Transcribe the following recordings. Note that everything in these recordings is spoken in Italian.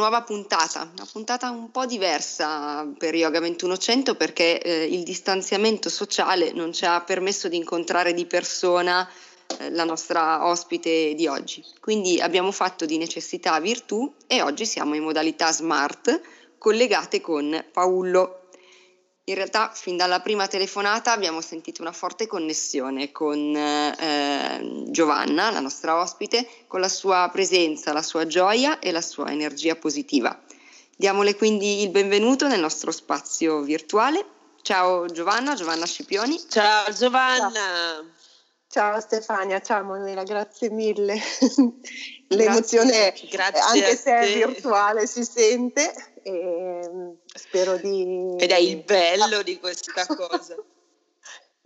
nuova puntata, una puntata un po' diversa per Yoga 2100 perché eh, il distanziamento sociale non ci ha permesso di incontrare di persona eh, la nostra ospite di oggi. Quindi abbiamo fatto di necessità virtù e oggi siamo in modalità smart collegate con Paolo in realtà fin dalla prima telefonata abbiamo sentito una forte connessione con eh, Giovanna, la nostra ospite, con la sua presenza, la sua gioia e la sua energia positiva. Diamole quindi il benvenuto nel nostro spazio virtuale. Ciao Giovanna, Giovanna Scipioni. Ciao Giovanna. Ciao, ciao Stefania, ciao Manuela, grazie mille. L'emozione, grazie anche se è virtuale, si sente e mm, spero di... Ed è il bello di questa cosa.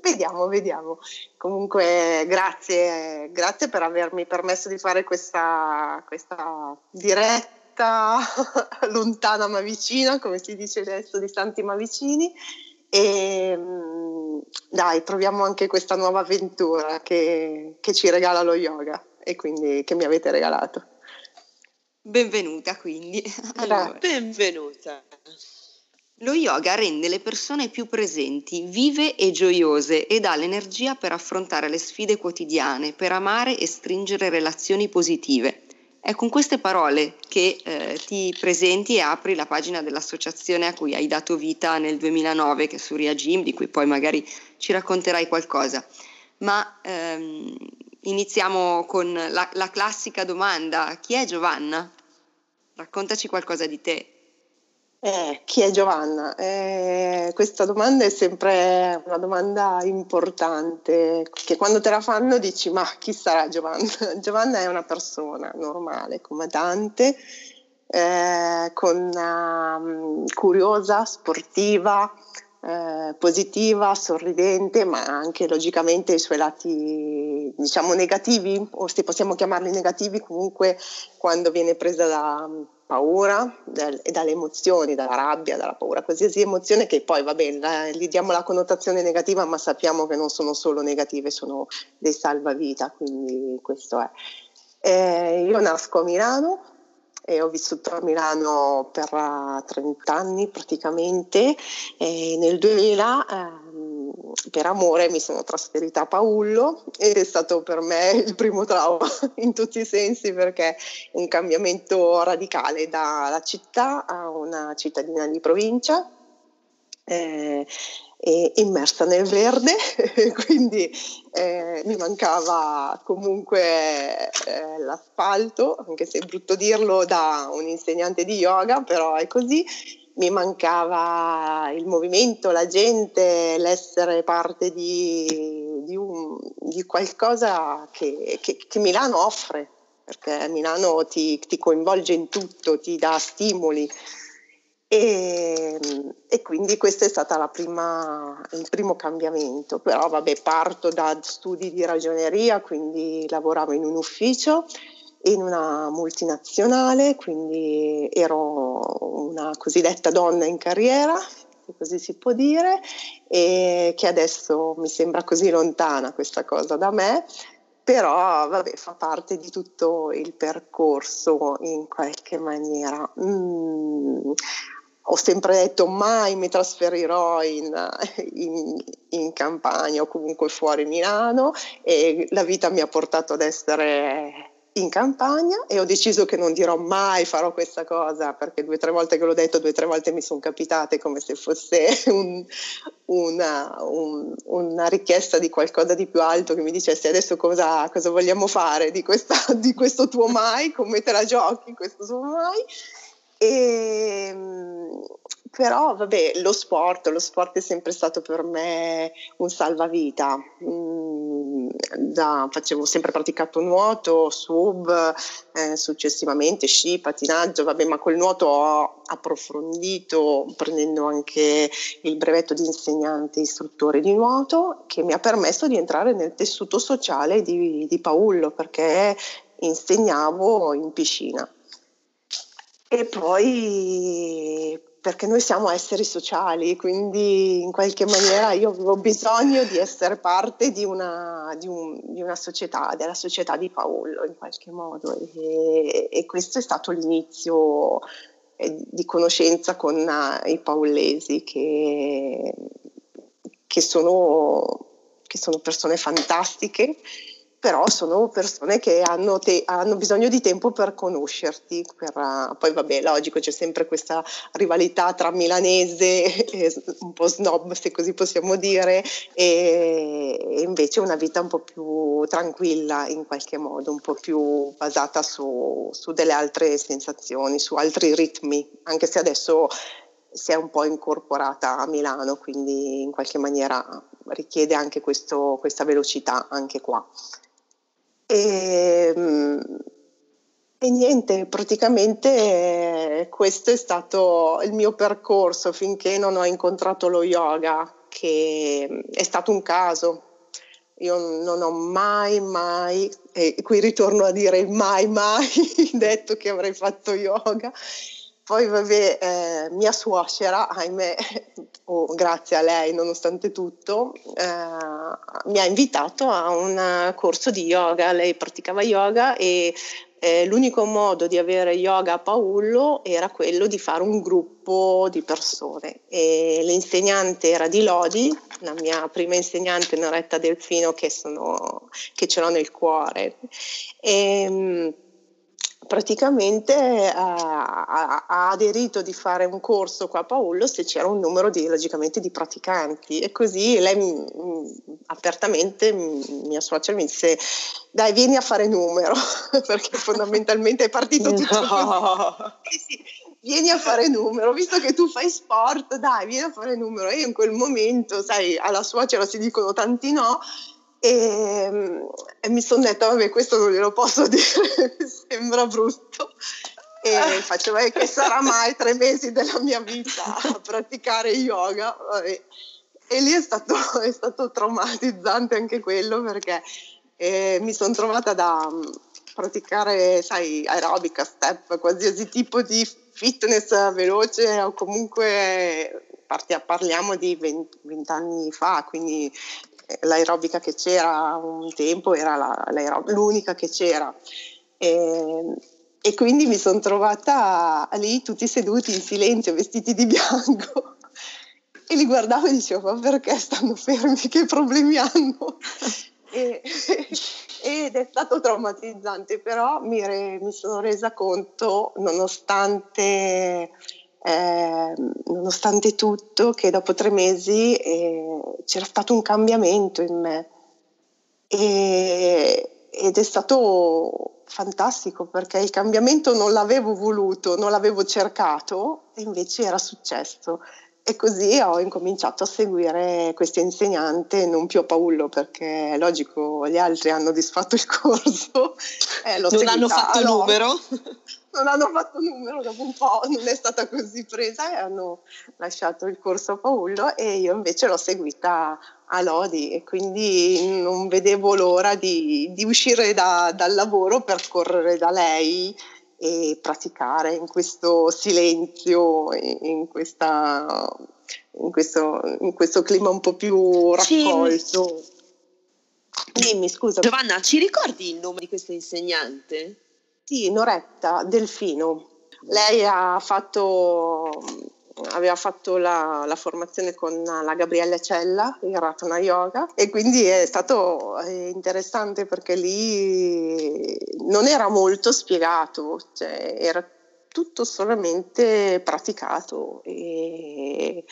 vediamo, vediamo. Comunque grazie, grazie per avermi permesso di fare questa, questa diretta lontana ma vicina, come si dice adesso, distanti ma vicini. E mm, dai, proviamo anche questa nuova avventura che, che ci regala lo yoga e quindi che mi avete regalato. Benvenuta quindi. Allora, benvenuta. Lo yoga rende le persone più presenti, vive e gioiose e dà l'energia per affrontare le sfide quotidiane, per amare e stringere relazioni positive. È con queste parole che eh, ti presenti e apri la pagina dell'associazione a cui hai dato vita nel 2009, che è Surya Gym, di cui poi magari ci racconterai qualcosa. Ma ehm, iniziamo con la, la classica domanda, chi è Giovanna? Raccontaci qualcosa di te. Eh, chi è Giovanna? Eh, questa domanda è sempre una domanda importante, che quando te la fanno dici ma chi sarà Giovanna? Giovanna è una persona normale come tante, eh, con um, curiosa, sportiva, eh, positiva, sorridente, ma anche logicamente i suoi lati, diciamo, negativi, o se possiamo chiamarli negativi, comunque quando viene presa da paura e dalle emozioni, dalla rabbia, dalla paura, qualsiasi emozione che poi, va bene, gli diamo la connotazione negativa, ma sappiamo che non sono solo negative, sono dei salvavita, quindi questo è. Eh, io nasco a Milano, e ho vissuto a Milano per 30 eh, anni praticamente e nel 2000 ehm, per amore mi sono trasferita a Paullo ed è stato per me il primo trauma in tutti i sensi perché un cambiamento radicale dalla città a una cittadina di provincia. Eh, immersa nel verde, quindi eh, mi mancava comunque eh, l'asfalto, anche se è brutto dirlo da un insegnante di yoga, però è così. Mi mancava il movimento, la gente, l'essere parte di, di, un, di qualcosa che, che, che, Milano offre, perché Milano ti, ti coinvolge in tutto, ti dà stimoli. E, e, quindi questo è stato il primo cambiamento, però vabbè parto da studi di ragioneria, quindi lavoravo in un ufficio, in una multinazionale, quindi ero una cosiddetta donna in carriera, se così si può dire, e che adesso mi sembra così lontana questa cosa da me, però vabbè, fa parte di tutto il percorso in qualche maniera. Mm, ho sempre detto mai mi trasferirò in, in, in, Campania o comunque fuori Milano e la vita mi ha portato ad essere in campagna e ho deciso che non dirò mai farò questa cosa perché due o tre volte che l'ho detto, due o tre volte mi sono capitate come se fosse un, una, un, una, richiesta di qualcosa di più alto che mi dicesse adesso cosa, cosa vogliamo fare di, questa, di questo tuo mai, come te la giochi questo tuo mai e, ehm, però vabbè, lo sport, lo sport è sempre stato per me un salvavita. Mm, da, facevo sempre praticato nuoto, sub, eh, successivamente sci, pattinaggio, vabbè, ma col nuoto ho approfondito prendendo anche il brevetto di insegnante istruttore di nuoto che mi ha permesso di entrare nel tessuto sociale di, di Paullo perché insegnavo in piscina. E poi perché noi siamo esseri sociali, quindi in qualche maniera io avevo bisogno di essere parte di una, di un, di una società, della società di Paolo in qualche modo. E, e questo è stato l'inizio eh, di conoscenza con uh, i paolesi che, che, sono, che sono persone fantastiche però sono persone che hanno, te- hanno, bisogno di tempo per conoscerti. Per, uh, poi vabbè, logico, c'è sempre questa rivalità tra milanese e un po' snob, se così possiamo dire, e, invece una vita un po' più tranquilla in qualche modo, un po' più basata su, su delle altre sensazioni, su altri ritmi, anche se adesso si è un po' incorporata a Milano, quindi in qualche maniera richiede anche questo, questa velocità anche qua. E, ehm, e niente, praticamente eh, questo è stato il mio percorso finché non ho incontrato lo yoga, che è stato un caso. Io non ho mai, mai, e qui ritorno a dire mai, mai detto che avrei fatto yoga poi vabbè, eh, mia suocera, ahimè, oh, grazie a lei nonostante tutto, eh, mi ha invitato a un corso di yoga. Lei praticava yoga e eh, l'unico modo di avere yoga a Paolo era quello di fare un gruppo di persone. E l'insegnante era di Lodi, la mia prima insegnante Noretta Delfino che, sono, che ce l'ho nel cuore. E, praticamente eh, ha, ha, aderito di fare un corso qua a Paolo se c'era un numero di, logicamente di praticanti. E così lei mh, apertamente mia suocera mi disse dai vieni a fare numero. Perché fondamentalmente è partito tutto no. sì, vieni a fare numero visto che tu fai sport dai vieni a fare numero. E io in quel momento sai alla suocera si dicono tanti no e, e mi sono detta, vabbè, questo non glielo posso dire, sembra brutto. E facevo, eh, che sarà mai tre mesi della mia vita a praticare yoga? Vabbè. E lì è stato, è stato, traumatizzante anche quello perché eh, mi sono trovata da mm, praticare, sai, aerobica, step, qualsiasi tipo di fitness veloce o comunque parliamo di 20, 20 anni fa, quindi l'aerobica che c'era un tempo era la, l'unica che c'era. E, e quindi mi sono trovata lì tutti seduti in silenzio, vestiti di bianco. E li guardavo e dicevo, ma perché stanno fermi? Che problemi hanno? E, ed è stato traumatizzante, però mi, re, mi sono resa conto, nonostante eh, nonostante tutto, che dopo tre mesi eh, c'era stato un cambiamento in me e, ed è stato fantastico perché il cambiamento non l'avevo voluto, non l'avevo cercato e invece era successo. E così ho incominciato a seguire questa insegnante, non più a Paolo perché è logico, gli altri hanno disfatto il corso. Eh, non hanno fatto il numero? non hanno fatto numero dopo un po', non è stata così presa e hanno lasciato il corso a Paolo e io invece l'ho seguita a Lodi e quindi non vedevo l'ora di, di uscire da, dal lavoro per correre da lei e praticare in questo silenzio, in, questa, in, questo, in questo, clima un po' più raccolto. Sì. Dimmi, scusa. Giovanna, ci ricordi il nome di questa insegnante? Sì, Noretta Delfino. Lei ha fatto, aveva fatto la, la, formazione con la Gabriella Cella, il Ratana Yoga, e quindi è stato eh, interessante perché lì non era molto spiegato, cioè era tutto solamente praticato e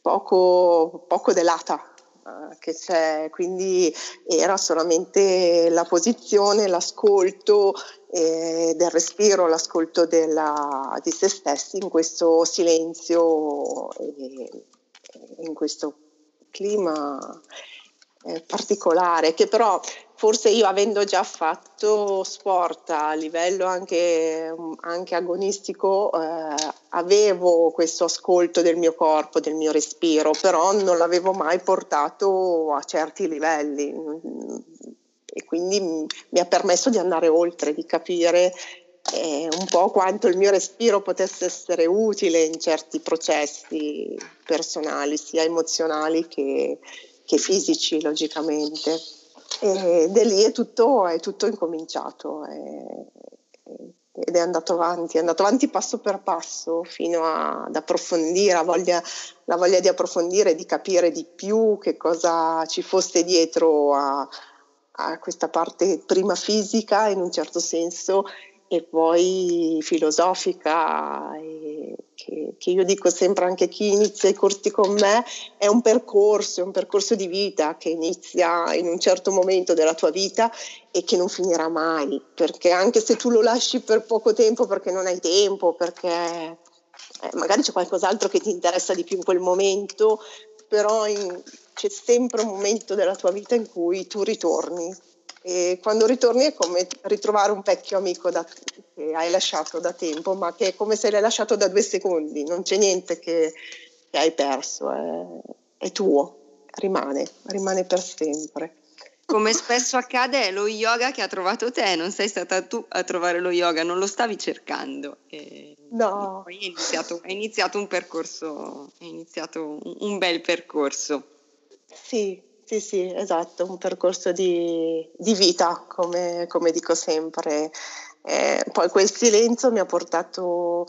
poco, poco delata che c'è, quindi era solamente la posizione, l'ascolto eh, del respiro, l'ascolto della, di se stessi in questo silenzio, e, in questo clima eh, particolare, che però forse io avendo già fatto sport a livello anche, anche agonistico, eh, avevo questo ascolto del mio corpo, del mio respiro, però non l'avevo mai portato a certi livelli. E quindi mi ha permesso di andare oltre, di capire e un po' quanto il mio respiro potesse essere utile in certi processi personali, sia emozionali che, che fisici, logicamente. E da lì è tutto, è tutto incominciato è, ed è andato avanti, è andato avanti passo per passo fino a, ad approfondire, voglia, la voglia di approfondire, di capire di più che cosa ci fosse dietro a, a questa parte prima fisica in un certo senso e poi filosofica, e che, che, io dico sempre anche a chi inizia i corsi con me, è un percorso, è un percorso di vita che inizia in un certo momento della tua vita e che non finirà mai, perché anche se tu lo lasci per poco tempo perché non hai tempo, perché eh, magari c'è qualcos'altro che ti interessa di più in quel momento, però in, c'è sempre un momento della tua vita in cui tu ritorni e quando ritorni è come ritrovare un vecchio amico da, che hai lasciato da tempo, ma che è come se l'hai lasciato da due secondi, non c'è niente che, che hai perso, è, è tuo, rimane, rimane per sempre. Come spesso accade è lo yoga che ha trovato te, non sei stata tu a trovare lo yoga, non lo stavi cercando. E no. Poi è iniziato, è iniziato un percorso, è iniziato un, un bel percorso. Sì, sì, sì, esatto, un percorso di, di vita, come, come, dico sempre. Eh, poi quel silenzio mi ha portato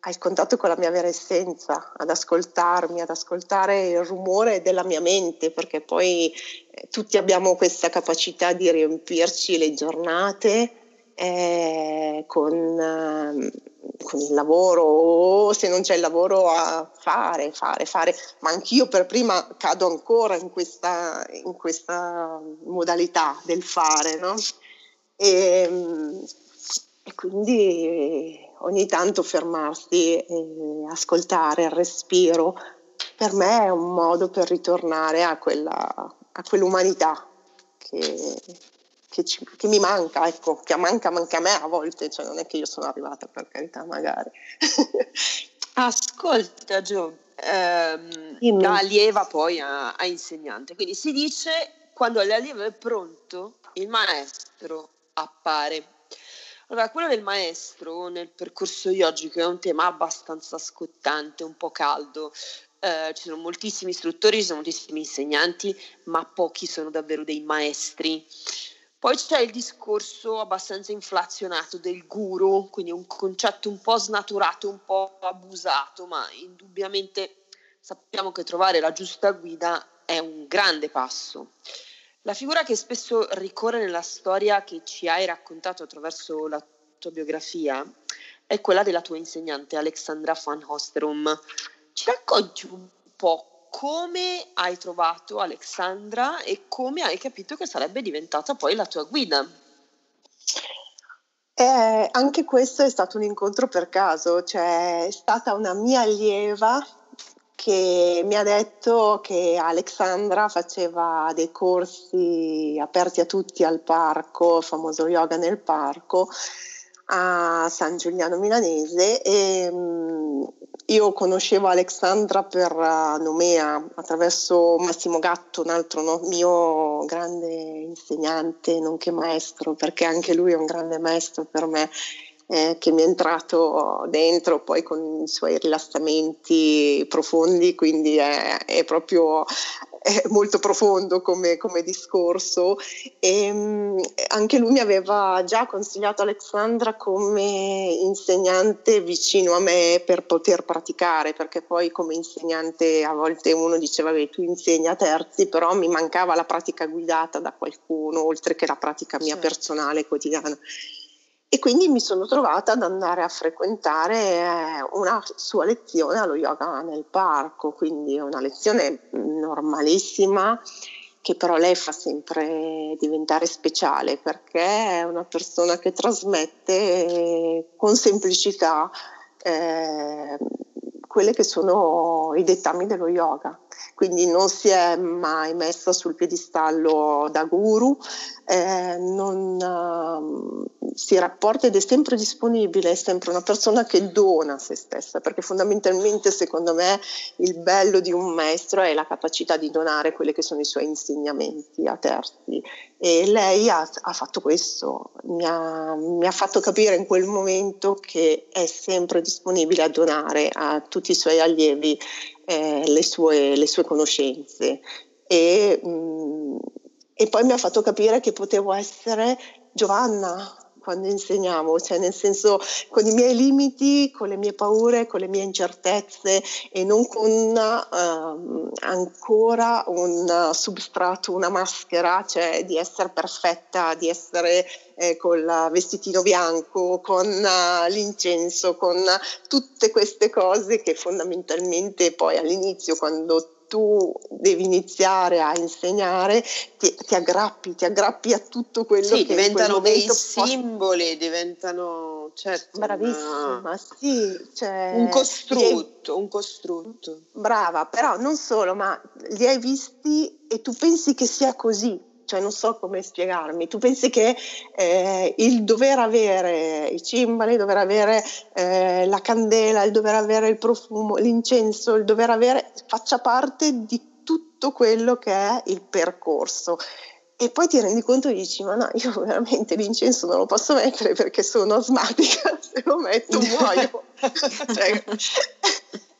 al contatto con la mia vera essenza, ad ascoltarmi, ad ascoltare il rumore della mia mente, perché poi eh, tutti abbiamo questa capacità di riempirci le giornate eh, con, eh, con, il lavoro o se non c'è il lavoro a fare, fare, fare, ma anch'io per prima cado ancora in questa, in questa modalità del fare, no? E, ehm, e quindi ogni tanto fermarsi e ascoltare il respiro per me è un modo per ritornare a, quella, a quell'umanità che, che, ci, che, mi manca, ecco, che manca, manca a me a volte, cioè non è che io sono arrivata per carità magari. Ascolta Gio, ehm, da allieva poi a, a insegnante, quindi si dice quando l'allievo è pronto il maestro appare. Allora, quello del maestro nel percorso yogico è un tema abbastanza scottante, un po' caldo. Eh, ci sono moltissimi istruttori, ci sono moltissimi insegnanti, ma pochi sono davvero dei maestri. Poi c'è il discorso abbastanza inflazionato del guru, quindi un concetto un po' snaturato, un po' abusato, ma indubbiamente sappiamo che trovare la giusta guida è un grande passo. La figura che spesso ricorre nella storia che ci hai raccontato attraverso la tua biografia è quella della tua insegnante Alexandra van Hostrom. Ci racconti un po' come hai trovato Alexandra e come hai capito che sarebbe diventata poi la tua guida. Eh, anche questo è stato un incontro per caso, cioè è stata una mia allieva che mi ha detto che Alexandra faceva dei corsi aperti a tutti al parco, famoso yoga nel parco, a San Giuliano Milanese e mm, io conoscevo Alexandra per uh, Nomea attraverso Massimo Gatto, un altro no, mio grande insegnante, nonché maestro, perché anche lui è un grande maestro per me. Eh, che mi è entrato dentro poi con i suoi rilassamenti profondi, quindi è, è proprio è molto profondo come, come discorso e um, anche lui mi aveva già consigliato Alexandra come insegnante vicino a me per poter praticare perché poi come insegnante a volte uno diceva che tu insegni a terzi però mi mancava la pratica guidata da qualcuno oltre che la pratica mia sì. personale quotidiana e quindi mi sono trovata ad andare a frequentare eh, una sua lezione allo yoga nel parco, quindi una lezione normalissima che però lei fa sempre diventare speciale perché è una persona che trasmette con semplicità eh, quelle che sono i dettami dello yoga. Quindi non si è mai messa sul piedistallo da guru, eh, non, si rapporta ed è sempre disponibile, è sempre una persona che dona se stessa, perché fondamentalmente secondo me il bello di un maestro è la capacità di donare quelli che sono i suoi insegnamenti a terzi e lei ha, ha fatto questo, mi ha, mi ha, fatto capire in quel momento che è sempre disponibile a donare a tutti i suoi allievi eh, le, sue, le, sue, conoscenze. E, mh, mm, e poi mi ha fatto capire che potevo essere Giovanna, quando insegnavo, cioè nel senso con i miei limiti, con le mie paure, con le mie incertezze e non con uh, ancora un substrato, una maschera, cioè di essere perfetta, di essere eh, con il vestitino bianco, con uh, l'incenso, con tutte queste cose che fondamentalmente poi all'inizio quando tu devi iniziare a insegnare, ti, ti aggrappi, ti aggrappi a tutto quello sì, che diventano dei simboli, diventano certo, bravissima, una... sì, cioè, un costrutto, un costrutto. Brava, però non solo, ma li hai visti e tu pensi che sia così, cioè non so come spiegarmi, tu pensi che eh, il dover avere i cimbali, il dover avere eh, la candela, il dover avere il profumo, l'incenso, il dover avere faccia parte di tutto quello che è il percorso. E poi ti rendi conto e dici, ma no, io veramente l'incenso non lo posso mettere perché sono asmatica, se lo metto muoio. cioè,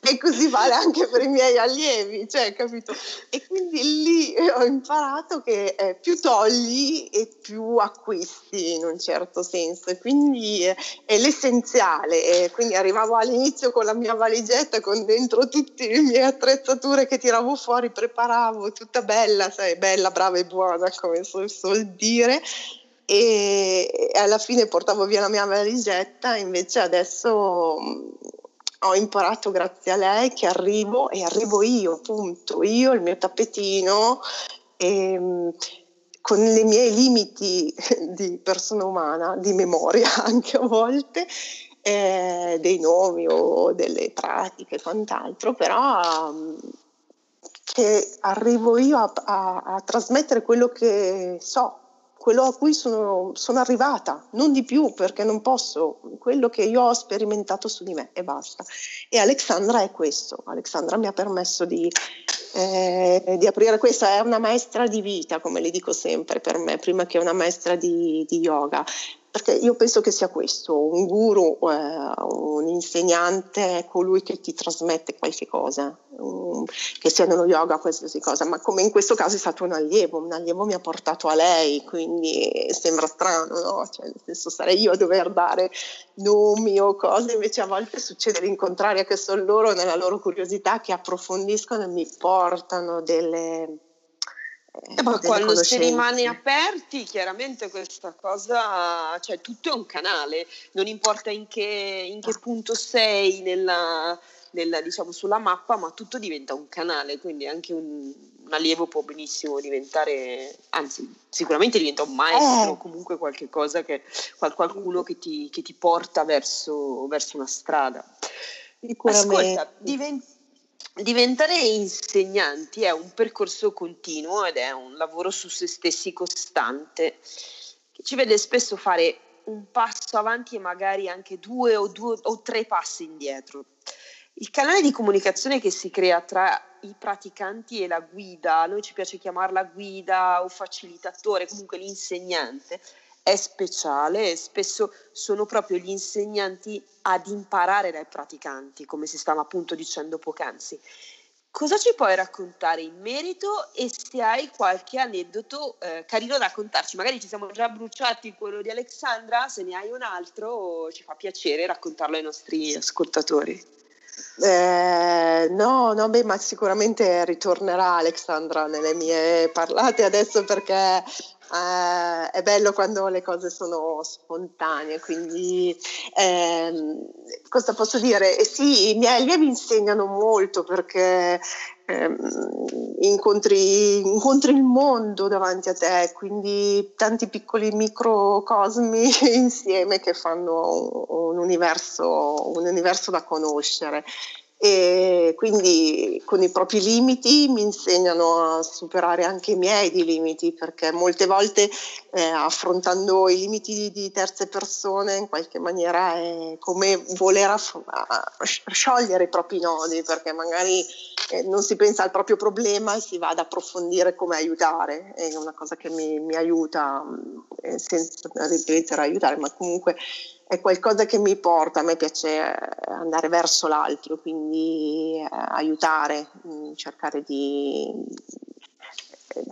e così vale anche per i miei allievi, cioè, capito? E quindi lì ho imparato che eh, più togli e più acquisti in un certo senso, quindi eh, è l'essenziale. E quindi arrivavo all'inizio con la mia valigetta con dentro tutte le mie attrezzature che tiravo fuori, preparavo, tutta bella, sai, bella, brava e buona, come so, suol dire e alla fine portavo via la mia valigetta, invece adesso ho imparato grazie a lei che arrivo e arrivo io, punto, io, il mio tappetino, e, ehm, con i miei limiti di persona umana, di memoria anche a volte, eh, dei nomi o delle pratiche e quant'altro, però che arrivo io a, a, a trasmettere quello che so, quello a cui sono, sono, arrivata, non di più perché non posso, quello che io ho sperimentato su di me e basta. E Alexandra è questo, Alexandra mi ha permesso di, eh, di aprire questo, è una maestra di vita, come le dico sempre per me, prima che una maestra di, di yoga, perché io penso che sia questo, un guru, eh, un insegnante è colui che ti trasmette qualche cosa, um, che sia nello yoga qualsiasi cosa, ma come in questo caso è stato un allievo, un allievo mi ha portato a lei, quindi sembra strano, no? Cioè, nel senso sarei io a dover dare nomi o cose, invece a volte succede l'incontrario, che sono loro nella loro curiosità che approfondiscono e mi portano delle eh, ma quando si rimane aperti, chiaramente questa cosa, cioè tutto è un canale, non importa in che, in che punto sei nella, nella, diciamo, sulla mappa, ma tutto diventa un canale, quindi anche un, un allievo può benissimo diventare, anzi sicuramente diventa un maestro, eh. comunque qualche cosa che, qualcuno che ti, che ti porta verso, verso una strada. Ascolta, diventa diventare insegnanti è un percorso continuo ed è un lavoro su se stessi costante che ci vede spesso fare un passo avanti e magari anche due o, due o tre passi indietro. Il canale di comunicazione che si crea tra i praticanti e la guida, a noi ci piace chiamarla guida o facilitatore, comunque l'insegnante, è speciale e spesso sono proprio gli insegnanti ad imparare dai praticanti, come si stava appunto dicendo poc'anzi. Cosa ci puoi raccontare in merito e se hai qualche aneddoto eh, carino da raccontarci? Magari ci siamo già bruciati quello di Alexandra, se ne hai un altro ci fa piacere raccontarlo ai nostri ascoltatori. Eh, no, no, beh, ma sicuramente ritornerà Alexandra nelle mie parlate adesso perché eh, è bello quando le cose sono spontanee, quindi ehm, cosa posso dire? Eh sì, i miei allievi insegnano molto perché ehm, incontri, incontri, il mondo davanti a te, quindi tanti piccoli microcosmi insieme che fanno un universo, un universo da conoscere. E quindi con i propri limiti mi insegnano a superare anche i miei di limiti perché molte volte eh, affrontando i limiti di, di, terze persone in qualche maniera è come voler aff- sciogliere i propri nodi perché magari eh, non si pensa al proprio problema e si va ad approfondire come aiutare. È una cosa che mi, mi aiuta eh, senza ripetere aiutare ma comunque è qualcosa che mi porta, a me piace eh, andare verso l'altro, quindi eh, aiutare, mm, cercare di, eh,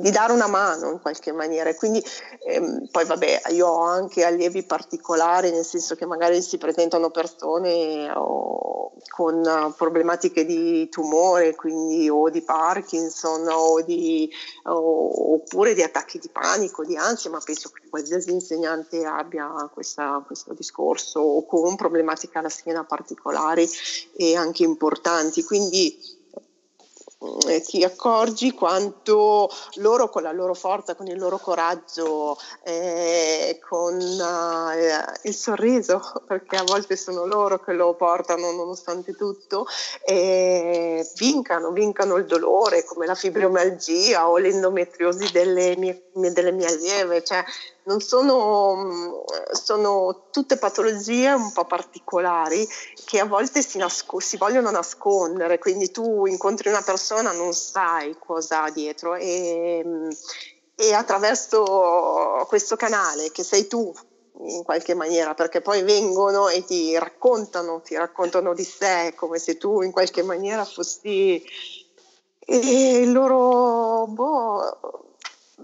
di, dare una mano in qualche maniera. Quindi ehm, poi vabbè, io ho anche allievi particolari, nel senso che magari si presentano persone o, con problematiche di tumore, quindi o di Parkinson o di, o, oppure di attacchi di panico, di ansia, ma penso che qualsiasi insegnante abbia questa, questo discorso o con problematiche alla schiena particolari e anche importanti. Quindi eh, ti accorgi quanto loro con la loro forza, con il loro coraggio, eh, con uh, il sorriso, perché a volte sono loro che lo portano nonostante tutto, eh, vincano, vincano il dolore come la fibromialgia o l'endometriosi delle mie, delle mie allieve. Cioè, non sono, mm, sono, tutte patologie un po' particolari che a volte si, nasco- si, vogliono nascondere, quindi tu incontri una persona, non sai cosa ha dietro e, mm, e attraverso questo canale che sei tu in qualche maniera, perché poi vengono e ti raccontano, ti raccontano di sé come se tu in qualche maniera fossi il loro boh,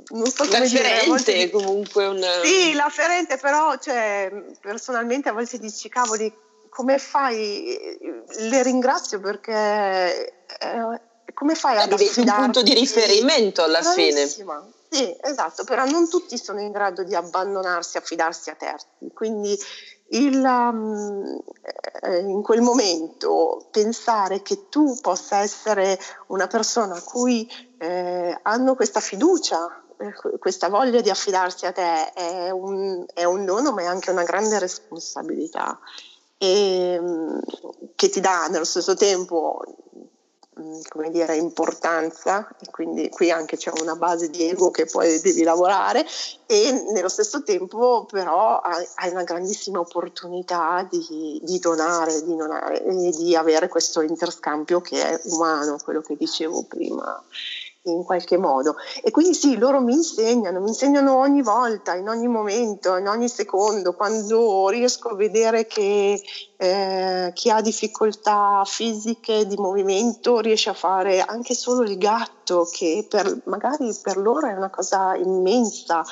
non so come l'afferente dire, comunque un... Sì, l'afferente però, cioè, personalmente a volte dici, cavoli, come fai? Le ringrazio perché... Eh, come fai ad Diventi un punto di riferimento alla Bravissima. fine. Sì, esatto, però non tutti sono in grado di abbandonarsi, affidarsi a terzi, quindi il, um, in quel momento pensare che tu possa essere una persona a cui eh, hanno questa fiducia questa voglia di affidarsi a te è un, è un dono, ma è anche una grande responsabilità. E, mm, che ti dà nello stesso tempo mm, come dire, importanza e quindi qui anche c'è una base di ego che poi devi lavorare e nello stesso tempo però hai una grandissima opportunità di, di donare, di donare e di avere questo interscambio che è umano, quello che dicevo prima in qualche modo. E quindi sì, loro mi insegnano, mi insegnano ogni volta, in ogni momento, in ogni secondo, quando riesco a vedere che eh, chi ha difficoltà fisiche di movimento riesce a fare anche solo il gatto, che per, magari per loro è una cosa immensa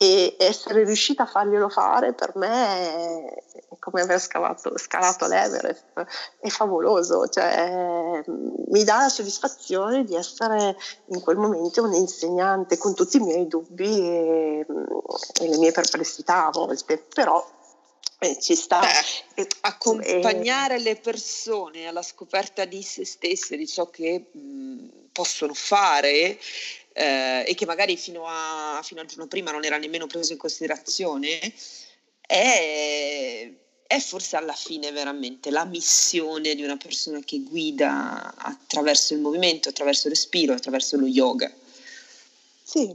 e essere riuscita a farglielo fare per me è come aver scalato, scalato l'Everest, è favoloso, cioè, mi dà la soddisfazione di essere in quel momento un insegnante con tutti i miei dubbi e, e le mie perplessità a volte, però eh, ci sta. Beh, accompagnare eh, le persone alla scoperta di se stesse, di ciò che mh, possono fare eh, e che magari fino, a, fino, al giorno prima non era nemmeno preso in considerazione, è, è forse alla fine veramente la missione di una persona che guida attraverso il movimento, attraverso il respiro, attraverso lo yoga. Sì,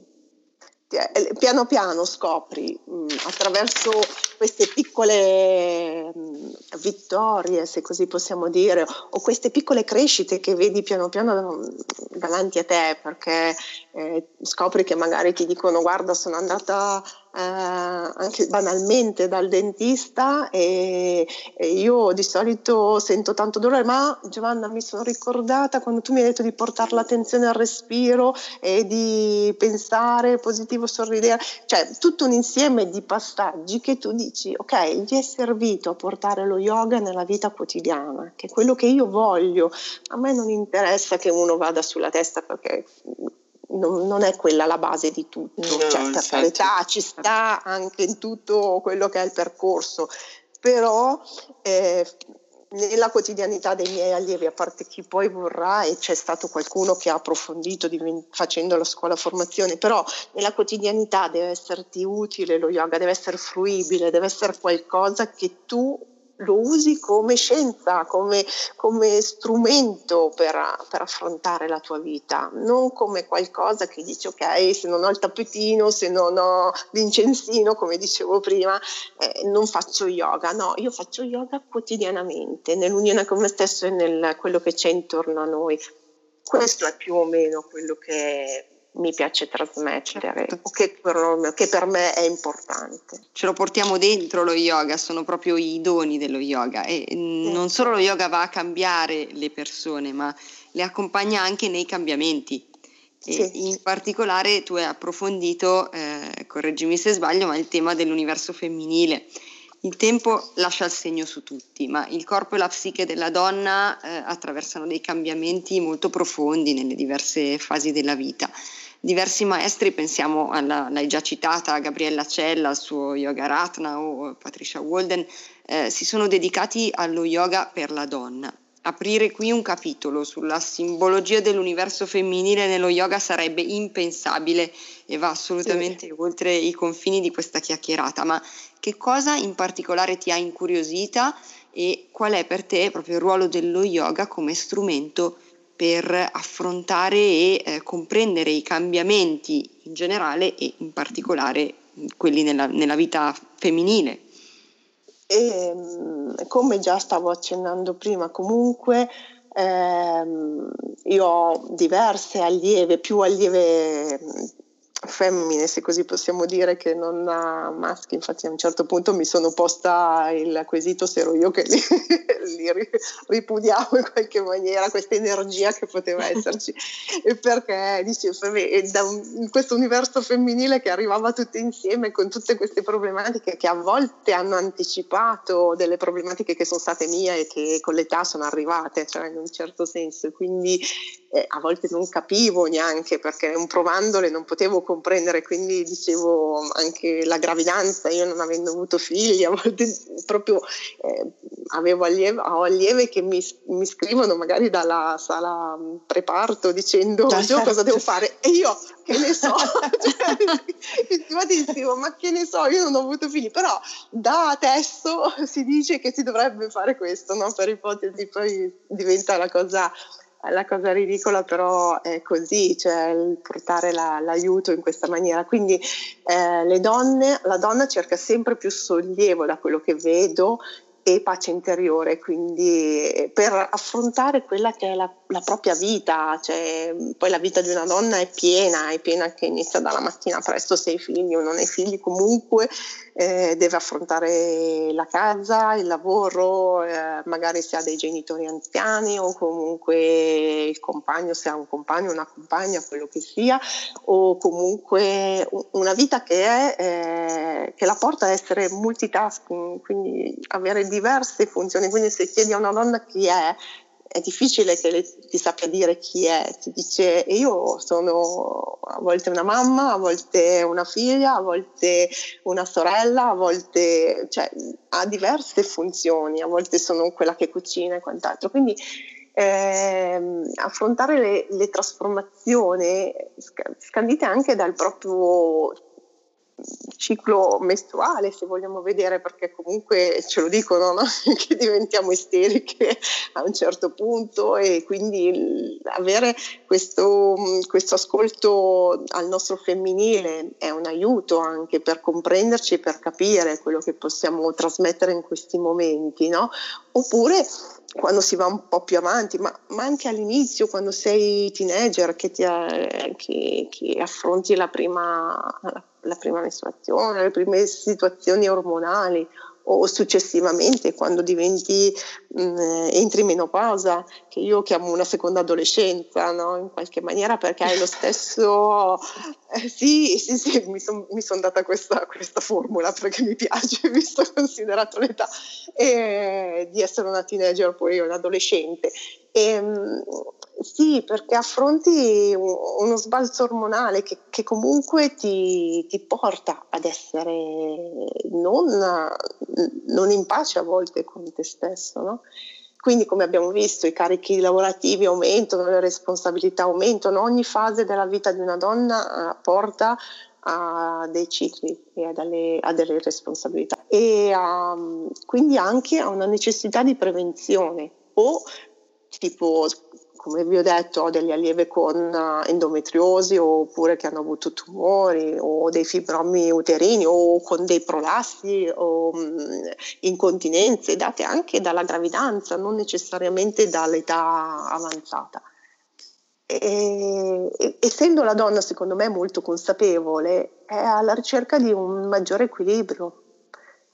piano piano scopri mh, mm, attraverso queste piccole mh, mm, vittorie, se così possiamo dire, o queste piccole crescite che vedi piano piano davanti a te, perché eh, scopri che magari ti dicono guarda sono andata eh, anche banalmente dal dentista e, e, io di solito sento tanto dolore, ma Giovanna mi sono ricordata quando tu mi hai detto di portare l'attenzione al respiro e di pensare positivo, sorridere, cioè tutto un insieme di passaggi che tu dici ok, gli è servito a portare lo yoga nella vita quotidiana, che è quello che io voglio, a me non interessa che uno vada sulla testa perché non, non, è quella la base di tutto, no, cioè, per carità ci sta anche in tutto quello che è il percorso, però eh, nella quotidianità dei miei allievi, a parte chi poi vorrà e c'è stato qualcuno che ha approfondito facendo la scuola formazione, però nella quotidianità deve esserti utile lo yoga, deve essere fruibile, deve essere qualcosa che tu lo usi come scienza, come, come strumento per, per, affrontare la tua vita, non come qualcosa che dici ok, se non ho il tappetino, se non ho l'incensino, come dicevo prima, eh, non faccio yoga. No, io faccio yoga quotidianamente, nell'unione con me stesso e nel quello che c'è intorno a noi. Questo è più o meno quello che mi piace trasmettere certo. che, per, che, per, me è importante. Ce lo portiamo dentro lo yoga, sono proprio i doni dello yoga e sì. non solo lo yoga va a cambiare le persone, ma le accompagna anche nei cambiamenti. Sì. in particolare tu hai approfondito, eh, correggimi se sbaglio, ma il tema dell'universo femminile. Il tempo lascia il segno su tutti, ma il corpo e la psiche della donna eh, attraversano dei cambiamenti molto profondi nelle diverse fasi della vita diversi maestri, pensiamo alla, l'hai già citata, Gabriella Cella, al suo Yoga Ratna o Patricia Walden, eh, si sono dedicati allo yoga per la donna. Aprire qui un capitolo sulla simbologia dell'universo femminile nello yoga sarebbe impensabile e va assolutamente sì. oltre i confini di questa chiacchierata, ma che cosa in particolare ti ha incuriosita e qual è per te proprio il ruolo dello yoga come strumento per affrontare e eh, comprendere i cambiamenti in generale e in particolare quelli nella, nella vita femminile. E, ehm, come già stavo accennando prima, comunque ehm, io ho diverse allieve, più allieve femmine, se così possiamo dire, che non ha maschi. Infatti, a un certo punto mi sono posta il quesito se ero io che li, li ripudiavo in qualche maniera, questa energia che poteva esserci. e perché dicevo, da un, questo universo femminile che arrivava tutte insieme con tutte queste problematiche che a volte hanno anticipato delle problematiche che sono state mie e che con l'età sono arrivate, cioè in un certo senso. Quindi eh, a volte non capivo neanche perché un provandole non potevo comprendere, quindi dicevo anche la gravidanza, io non avendo avuto figli, a volte proprio eh, avevo allieve, ho allieve che mi, mi, scrivono magari dalla sala preparto dicendo io cosa devo fare? E io che ne so, cioè, ma che ne so, io non ho avuto figli, però da adesso si dice che si dovrebbe fare questo, no? per ipotesi poi diventa la cosa la cosa ridicola però è così, cioè il portare la, l'aiuto in questa maniera. Quindi eh, donne, la donna cerca sempre più sollievo da quello che vedo e pace interiore, quindi per affrontare quella che è la, la, propria vita, cioè, poi la vita di una donna è piena, è piena che inizia dalla mattina presto se hai figli o non hai figli, comunque eh, deve affrontare la casa, il lavoro, eh, magari se ha dei genitori anziani o comunque il compagno, se ha un compagno, una compagna, quello che sia, o comunque una vita che, è, eh, che la porta a essere multitasking, quindi avere diverse funzioni. Quindi se chiedi a una donna chi è, è difficile che lei ti sappia dire chi è, ti dice io sono a volte una mamma, a volte una figlia, a volte una sorella, a volte cioè, ha diverse funzioni, a volte sono quella che cucina e quant'altro. Quindi ehm, affrontare le, le trasformazioni scandite anche dal proprio ciclo mestruale, se vogliamo vedere, perché comunque ce lo dicono, no? che diventiamo isteriche a un certo punto e quindi avere questo, questo, ascolto al nostro femminile è un aiuto anche per comprenderci e per capire quello che possiamo trasmettere in questi momenti, no? Oppure quando si va un po' più avanti, ma, ma anche all'inizio, quando sei teenager, che, ti, che, che affronti la prima, la prima mestruazione, le prime situazioni ormonali o successivamente quando diventi, mh, mm, entri in menopausa, che io chiamo una seconda adolescenza, no? in qualche maniera, perché hai lo stesso... Eh, sì, sì, sì, mi sono son data questa, questa, formula perché mi piace, visto considerato l'età, e, di essere una teenager, poi un adolescente. E, mh, sì, perché affronti uno sbalzo ormonale che, che comunque ti, ti, porta ad essere non, non, in pace a volte con te stesso, no? Quindi come abbiamo visto i carichi lavorativi aumentano, le responsabilità aumentano, ogni fase della vita di una donna eh, porta a dei cicli e a delle, a delle responsabilità. E um, quindi anche a una necessità di prevenzione o tipo come vi ho detto, ho delle allieve con uh, endometriosi oppure che hanno avuto tumori o dei fibromi uterini o con dei prolassi o um, incontinenze date anche dalla gravidanza, non necessariamente dall'età avanzata. E, essendo la donna, secondo me, molto consapevole, è alla ricerca di un maggiore equilibrio.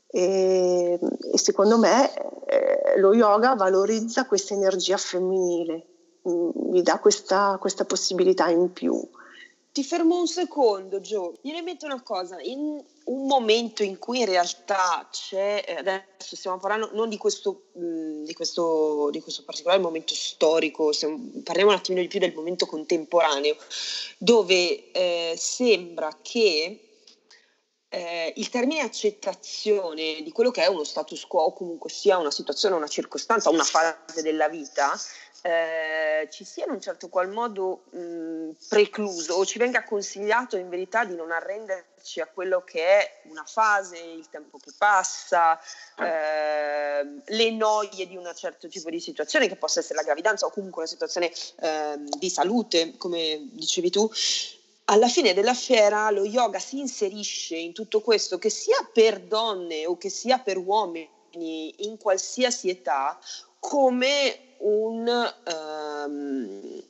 E, e secondo me eh, lo yoga valorizza questa energia femminile, mh, gli dà questa, questa possibilità in più. Ti fermo un secondo, Gio. Mi rimetto una cosa. In un momento in cui in realtà c'è, eh, adesso stiamo parlando non di questo, mh, di questo, di questo particolare momento storico, parliamo un attimino di più del momento contemporaneo, dove eh, sembra che eh, il termine accettazione di quello che è uno status quo, o comunque sia una situazione, una circostanza, una fase della vita, eh, ci sia in un certo qual modo mh, precluso o ci venga consigliato in verità di non arrenderci a quello che è una fase, il tempo che passa, eh, le noie di un certo tipo di situazione che possa essere la gravidanza o comunque una situazione eh, di salute, come dicevi tu. Alla fine della fiera lo yoga si inserisce in tutto questo che sia per donne o che sia per uomini in qualsiasi età come un, um,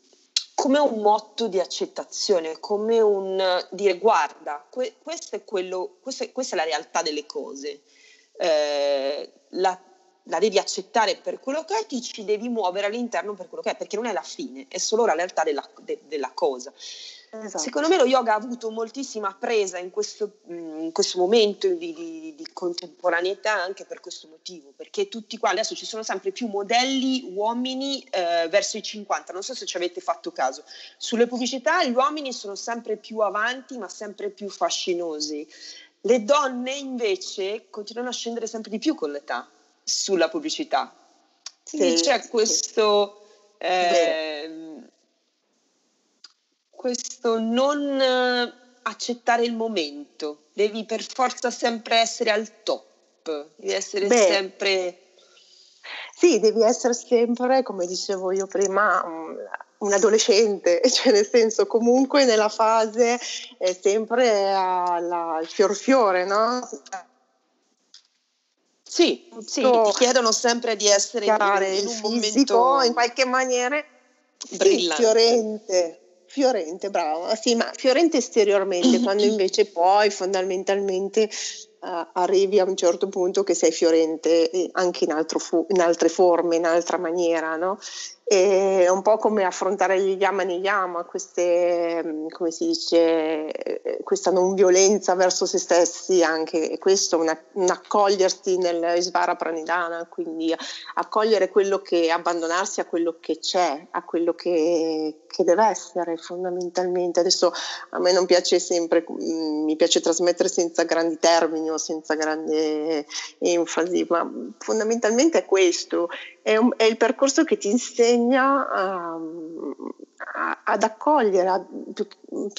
come un motto di accettazione, come un dire guarda, que- questo è quello, questo è, questa è la realtà delle cose, eh, la, la, devi accettare per quello che è, ti ci devi muovere all'interno per quello che è, perché non è la fine, è solo la realtà della, de- della cosa. Esatto. Secondo me lo yoga ha avuto moltissima presa in questo, mm, in questo momento di, di, di, contemporaneità anche per questo motivo, perché tutti qua adesso ci sono sempre più modelli uomini eh, verso i 50, non so se ci avete fatto caso. Sulle pubblicità gli uomini sono sempre più avanti ma sempre più fascinosi. Le donne invece continuano a scendere sempre di più con l'età sulla pubblicità. Quindi sì, c'è questo... Eh, questo non eh, accettare il momento, devi per forza sempre essere al top, devi essere Beh, sempre... Sì, devi essere sempre, come dicevo io prima, un, adolescente, cioè nel senso comunque nella fase è sempre al fior fiore, no? Sì, sì, ti chiedono sempre di essere in, in un fisico, momento in qualche maniera brillante. Sì, fiorente fiorente, brava, sì, ma fiorente esteriormente, quando invece poi fondamentalmente uh, arrivi a un certo punto che sei fiorente anche in, fu- in altre forme, in altra maniera, no? È un po' come affrontare gli yama niyama, queste, mm, come si dice, eh, questa non violenza verso se stessi, anche questo, una, un accogliersi nel Svara Pranidhana, quindi accogliere quello che, abbandonarsi a quello che c'è, a quello che, che deve essere fondamentalmente. Adesso a me non piace sempre, mm, mi piace trasmettere senza grandi termini o senza grande enfasi, ma fondamentalmente è questo, è, un, è il percorso che ti insegna a, a, ad accogliere, a,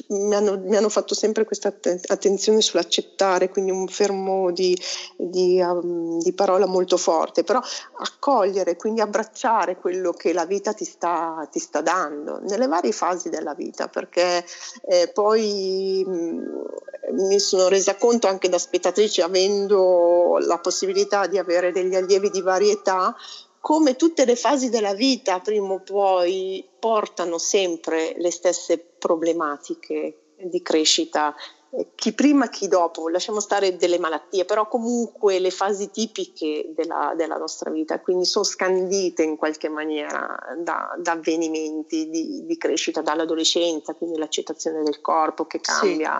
mi, hanno, mi, hanno, fatto sempre questa attenzione sull'accettare, quindi un fermo di, di, um, di, parola molto forte, però accogliere, quindi abbracciare quello che la vita ti sta, ti sta dando nelle varie fasi della vita, perché eh, poi mh, mi sono resa conto anche da spettatrice, avendo la possibilità di avere degli allievi di varietà, come tutte le fasi della vita, prima o poi portano sempre le stesse problematiche di crescita, eh, chi prima, chi dopo, lasciamo stare delle malattie, però comunque le fasi tipiche della, della nostra vita, quindi sono scandite in qualche maniera da, da avvenimenti di, di, crescita, dall'adolescenza, quindi l'accettazione del corpo che cambia,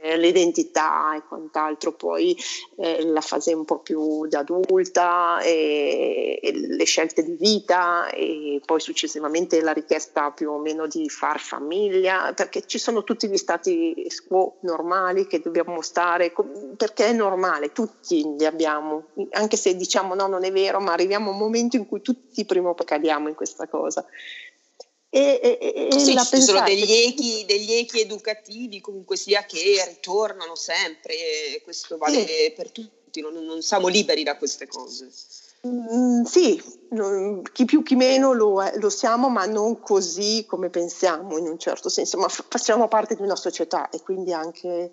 eh, l'identità e quant'altro, poi eh, la fase un po' più da adulta e, e, le scelte di vita e poi successivamente la richiesta più o meno di far famiglia, perché ci sono tutti gli stati quo normali che dobbiamo stare, perché è normale, tutti li abbiamo, anche se diciamo no, non è vero, ma arriviamo a un momento in cui tutti prima o poi cadiamo in questa cosa. E, e, e sì, ci sono degli echi, degli echi, educativi comunque sia che ritornano sempre, e questo vale sì. per tutti, non, non siamo liberi da queste cose. Mm, sì, chi più chi meno lo, lo, siamo, ma non così come pensiamo in un certo senso, ma f- facciamo parte di una società e quindi anche,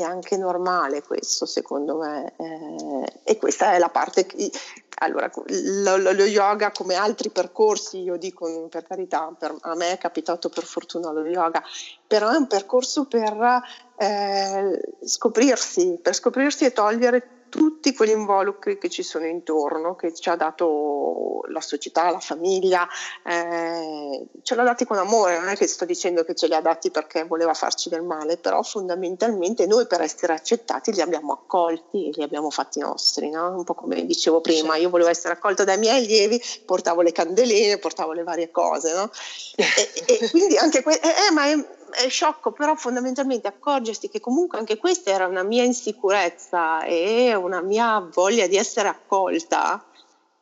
è anche normale questo secondo me. Eh, e questa è la parte che, allora, lo, lo, yoga come altri percorsi, io dico per carità, per, a me è capitato per fortuna lo yoga, però è un percorso per eh, scoprirsi, per scoprirsi e togliere tutti quegli involucri che ci sono intorno, che ci ha dato la società, la famiglia, eh, ce l'ha dati con amore, non è che sto dicendo che ce li ha dati perché voleva farci del male, però fondamentalmente noi per essere accettati li abbiamo accolti e li abbiamo fatti nostri, no? un po' come dicevo prima, io volevo essere accolta dai miei allievi, portavo le candeline, portavo le varie cose, no? e, e, quindi anche que- eh, eh, ma è, è sciocco, però fondamentalmente accorgersi che comunque anche questa era una mia insicurezza e una mia voglia di essere accolta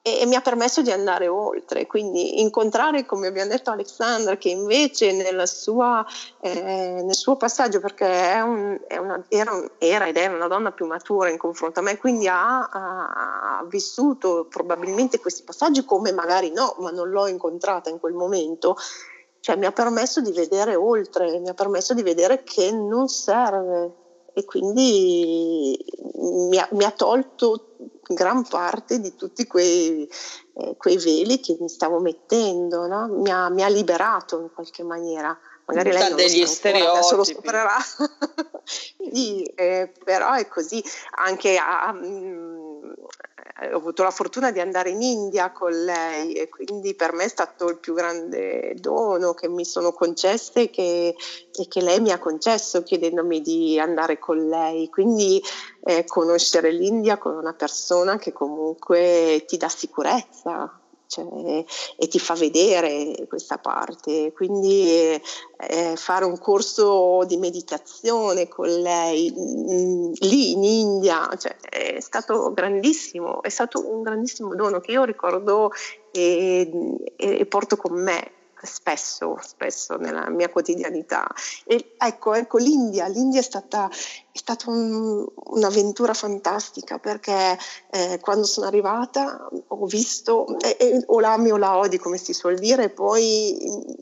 e, e mi ha permesso di andare oltre. Quindi incontrare, come abbiamo detto Alexandra, che invece sua, eh, nel suo passaggio, perché un, una, era, un, era, ed è una donna più matura in confronto a me, quindi ha, ha vissuto probabilmente questi passaggi come magari no, ma non l'ho incontrata in quel momento cioè mi ha permesso di vedere oltre, mi ha permesso di vedere che non serve e quindi mi ha, mi ha tolto gran parte di tutti quei, eh, quei, veli che mi stavo mettendo, no? mi, ha, mi, ha, liberato in qualche maniera. Magari lei non degli lo stereotipi. adesso lo scoprirà. sì, eh, però è così. Anche a, mh, mm, ho avuto la fortuna di andare in India con lei e quindi per me è stato il più grande dono che mi sono concesse e che, e che lei mi ha concesso chiedendomi di andare con lei. Quindi eh, conoscere l'India con una persona che comunque ti dà sicurezza, cioè, e ti fa vedere questa parte. Quindi eh, fare un corso di meditazione con lei mh, mm, lì in India cioè, è stato grandissimo, è stato un grandissimo dono che io ricordo e, e, e porto con me spesso, spesso nella mia quotidianità. E ecco, ecco l'India, l'India è stata, è stata un, un'avventura fantastica perché eh, quando sono arrivata ho visto, eh, eh, o l'ami o la odi come si suol dire, poi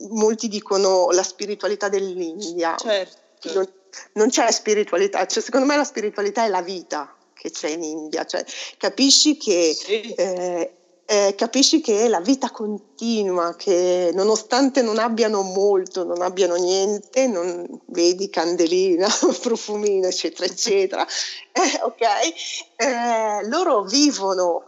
molti dicono la spiritualità dell'India. Certo. Non, non c'è spiritualità, cioè, secondo me la spiritualità è la vita che c'è in India, cioè, capisci che sì. eh, eh, capisci che la vita continua, che nonostante non abbiano molto, non abbiano niente, non vedi candelina, profumino, eccetera, eccetera, eh, ok? Eh, loro vivono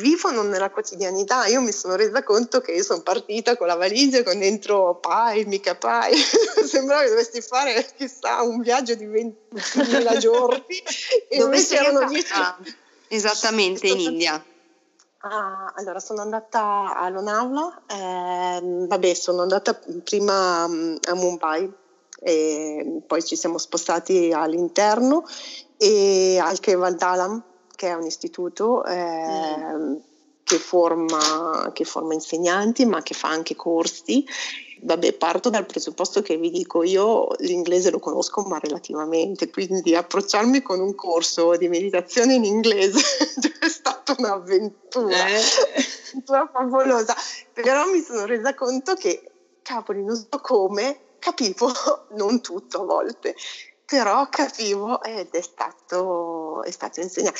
vivono nella quotidianità. Io mi sono resa conto che io sono partita con la valigia con dentro pai, mica pai. Sembrava che dovessi fare, chissà, un viaggio di 20.000 giorni. e Dove invece erano 10. Esattamente, in India. Ah, allora, sono andata a Lonaula, eh, vabbè, sono andata prima mm, a Mumbai e poi ci siamo spostati all'interno e al Kevaldalam, che è un istituto eh, mm. che, forma, che forma insegnanti ma che fa anche corsi vabbè, parto dal presupposto che vi dico io l'inglese lo conosco ma relativamente, quindi approcciarmi con un corso di meditazione in inglese è stata un'avventura, eh. un'avventura favolosa, però mi sono resa conto che, cavoli, non so come, capivo, non tutto a volte, però capivo ed è stato, è stato insegnato.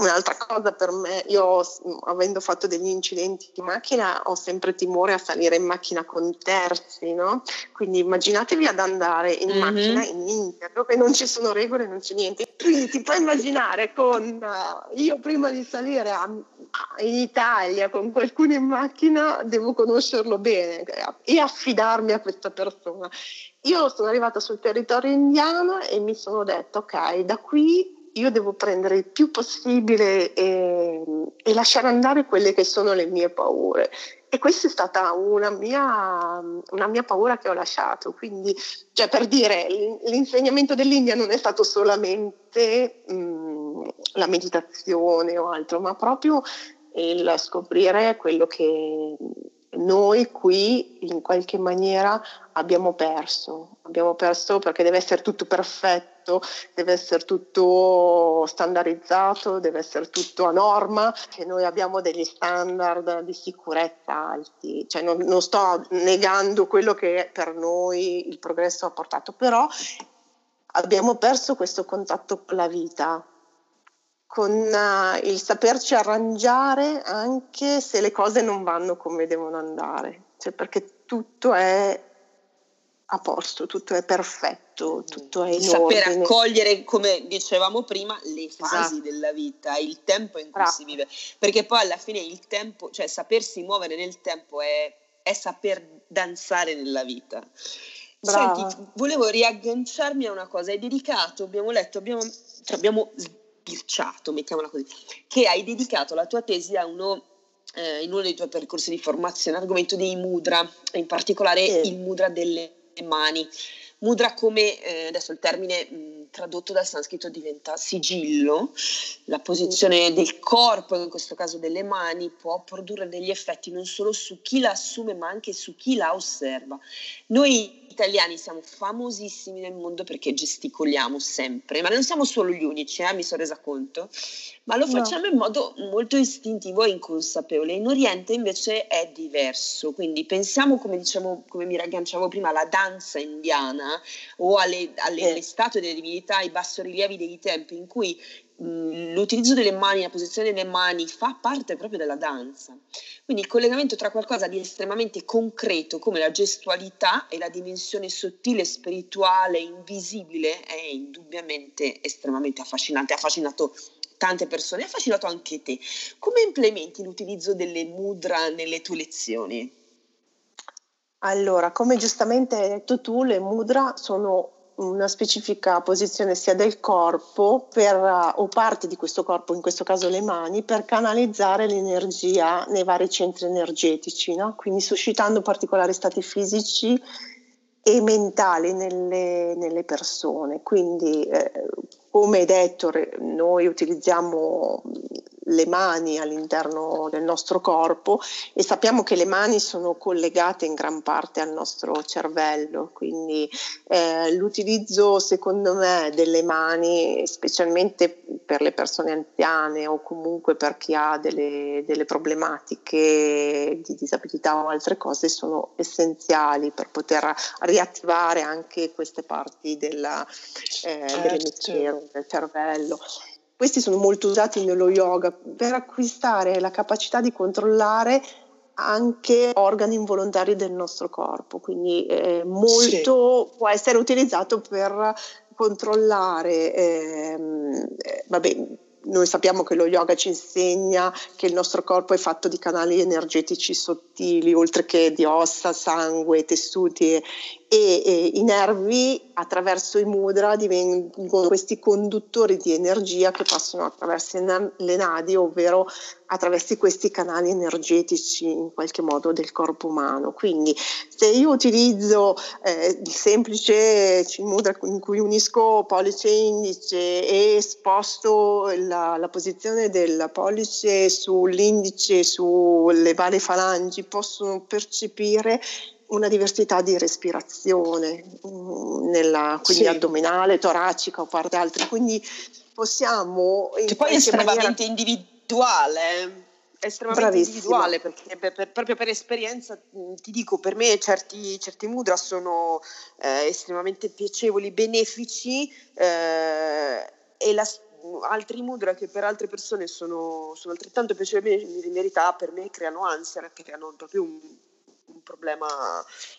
Un'altra cosa per me, io avendo fatto degli incidenti di macchina ho sempre timore a salire in macchina con terzi, no? Quindi immaginatevi ad andare in mm-hmm. macchina in India dove non ci sono regole, non c'è niente. Quindi ti puoi immaginare con uh, io prima di salire a, a, in Italia con qualcuno in macchina devo conoscerlo bene e affidarmi a questa persona. Io sono arrivata sul territorio indiano e mi sono detto ok, da qui io devo prendere il più possibile e, e, lasciare andare quelle che sono le mie paure. E questa è stata una mia, una mia paura che ho lasciato. Quindi, cioè, per dire, l'insegnamento dell'India non è stato solamente mh, la meditazione o altro, ma proprio il scoprire quello che noi qui in qualche maniera abbiamo perso, abbiamo perso perché deve essere tutto perfetto, deve essere tutto standardizzato, deve essere tutto a norma e noi abbiamo degli standard di sicurezza alti, cioè non, non sto negando quello che per noi il progresso ha portato, però abbiamo perso questo contatto con la vita, con uh, il saperci arrangiare anche se le cose non vanno come devono andare, cioè perché tutto è a posto, tutto è perfetto, tutto è in Saper ordine. accogliere, come dicevamo prima, le fasi esatto. della vita, il tempo in cui Bravo. si vive, perché poi alla fine il tempo, cioè sapersi muovere nel tempo è, è saper danzare nella vita. Brava. Senti, volevo riagganciarmi a una cosa, hai dedicato, abbiamo letto, abbiamo, cioè abbiamo spirciato, mettiamola così, che hai dedicato la tua tesi a uno eh, in uno dei tuoi percorsi di formazione, argomento dei mudra, in particolare sì. il mudra delle mani. Mudra come, eh, adesso il termine mh, tradotto dal sanscrito diventa sigillo, la posizione del corpo, in questo caso delle mani, può produrre degli effetti non solo su chi la assume ma anche su chi la osserva. Noi italiani siamo famosissimi nel mondo perché gesticoliamo sempre, ma non siamo solo gli unici, eh, mi sono resa conto, ma lo facciamo no. in modo molto istintivo e inconsapevole. In Oriente invece è diverso, quindi pensiamo, come dicevo, come mi ragganciavo prima, alla danza indiana o alle, alle eh. statue delle divinità, ai bassorilievi dei tempi in cui l'utilizzo delle mani, la posizione delle mani fa parte proprio della danza. Quindi il collegamento tra qualcosa di estremamente concreto come la gestualità e la dimensione sottile, spirituale, invisibile è indubbiamente estremamente affascinante. Ha affascinato tante persone, ha affascinato anche te. Come implementi l'utilizzo delle mudra nelle tue lezioni? Allora, come giustamente hai detto tu, le mudra sono una specifica posizione sia del corpo per, o parte di questo corpo, in questo caso le mani, per canalizzare l'energia nei vari centri energetici, no? quindi suscitando particolari stati fisici e mentali nelle, nelle persone. Quindi, eh, come detto, noi utilizziamo le mani all'interno del nostro corpo e sappiamo che le mani sono collegate in gran parte al nostro cervello, quindi eh, l'utilizzo secondo me delle mani, specialmente per le persone anziane o comunque per chi ha delle, delle problematiche di disabilità o altre cose, sono essenziali per poter riattivare anche queste parti della, eh, certo. dell'emisfero del cervello. Questi sono molto usati nello yoga per acquistare la capacità di controllare anche organi involontari del nostro corpo, quindi eh, molto sì. può essere utilizzato per controllare, ehm, eh, vabbè, noi sappiamo che lo yoga ci insegna che il nostro corpo è fatto di canali energetici sottili, oltre che di ossa, sangue, tessuti e, e i nervi attraverso i mudra divengono questi conduttori di energia che passano attraverso le nadi, ovvero attraverso questi canali energetici in qualche modo del corpo umano. Quindi se io utilizzo eh, il semplice mudra in cui unisco pollice e indice e sposto la, la posizione del pollice sull'indice, sulle varie falangi, possono percepire una diversità di respirazione, mm, nella, quindi sì. addominale, toracica o parte altre, quindi possiamo... Che poi è estremamente maniera... individuale, è estremamente Bravissima. individuale perché per, per, proprio per esperienza ti dico, per me certi, certi mudra sono eh, estremamente piacevoli, benefici eh, e la, altri mudra che per altre persone sono, sono altrettanto piacevoli in verità per me creano ansia, creano proprio un un problema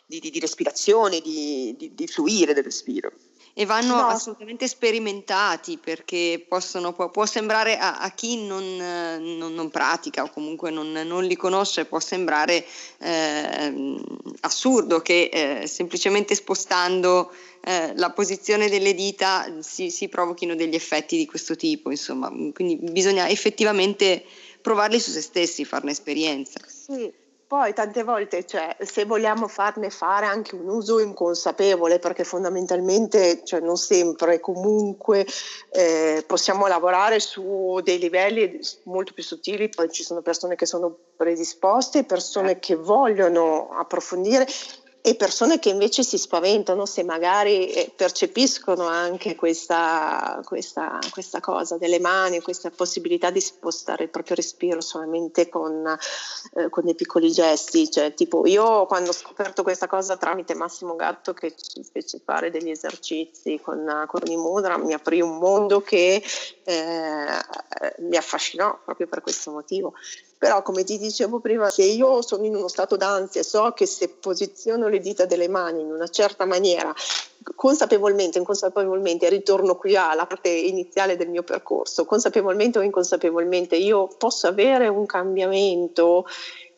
di, di, di respirazione, di, di, fluire del respiro. E vanno no. assolutamente sperimentati perché possono, può, può, sembrare a, a chi non, non, non, pratica o comunque non, non li conosce, può sembrare eh, assurdo che eh, semplicemente spostando eh, la posizione delle dita si, si provochino degli effetti di questo tipo. Insomma, quindi bisogna effettivamente provarli su se stessi, farne esperienza. Sì, poi tante volte, cioè, se vogliamo farne fare anche un uso inconsapevole, perché fondamentalmente, cioè, non sempre, comunque eh, possiamo lavorare su dei livelli molto più sottili, poi ci sono persone che sono predisposte, persone che vogliono approfondire e persone che invece si spaventano se magari eh, percepiscono anche questa, questa, questa, cosa delle mani, questa possibilità di spostare il proprio respiro solamente con, eh, con, dei piccoli gesti. Cioè, tipo io quando ho scoperto questa cosa tramite Massimo Gatto che ci fece fare degli esercizi con, con i mudra, mi aprì un mondo che eh, mi affascinò proprio per questo motivo. Però come ti dicevo prima, se io sono in uno stato d'ansia e so che se posiziono le dita delle mani in una certa maniera, consapevolmente o inconsapevolmente, ritorno qui alla parte iniziale del mio percorso, consapevolmente o inconsapevolmente, io posso avere un cambiamento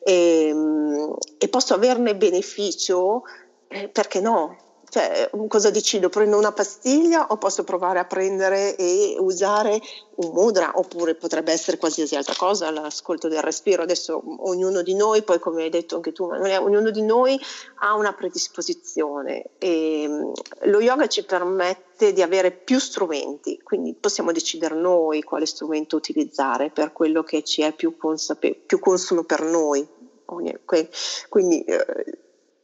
e, ehm, e posso averne beneficio, eh, perché no? Cioè, cosa decido? Prendo una pastiglia o posso provare a prendere e usare un mudra? Oppure potrebbe essere qualsiasi altra cosa, l'ascolto del respiro. Adesso ognuno di noi, poi come hai detto anche tu, ognuno di noi ha una predisposizione e mm, lo yoga ci permette di avere più strumenti, quindi possiamo decidere noi quale strumento utilizzare per quello che ci è più, consape- più consono per noi. Quindi eh,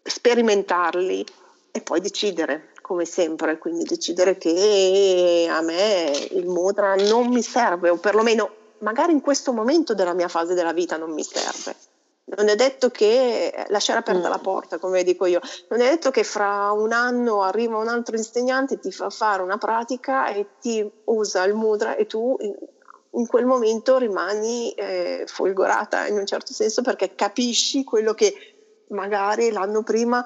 sperimentarli e poi decidere, come sempre, quindi decidere che a me il mudra non mi serve o perlomeno magari in questo momento della mia fase della vita non mi serve. Non è detto che lasciare aperta mm. la porta, come dico io, non è detto che fra un anno arriva un altro insegnante, ti fa fare una pratica e ti usa il mudra e tu in quel momento rimani eh, folgorata in un certo senso perché capisci quello che magari l'anno prima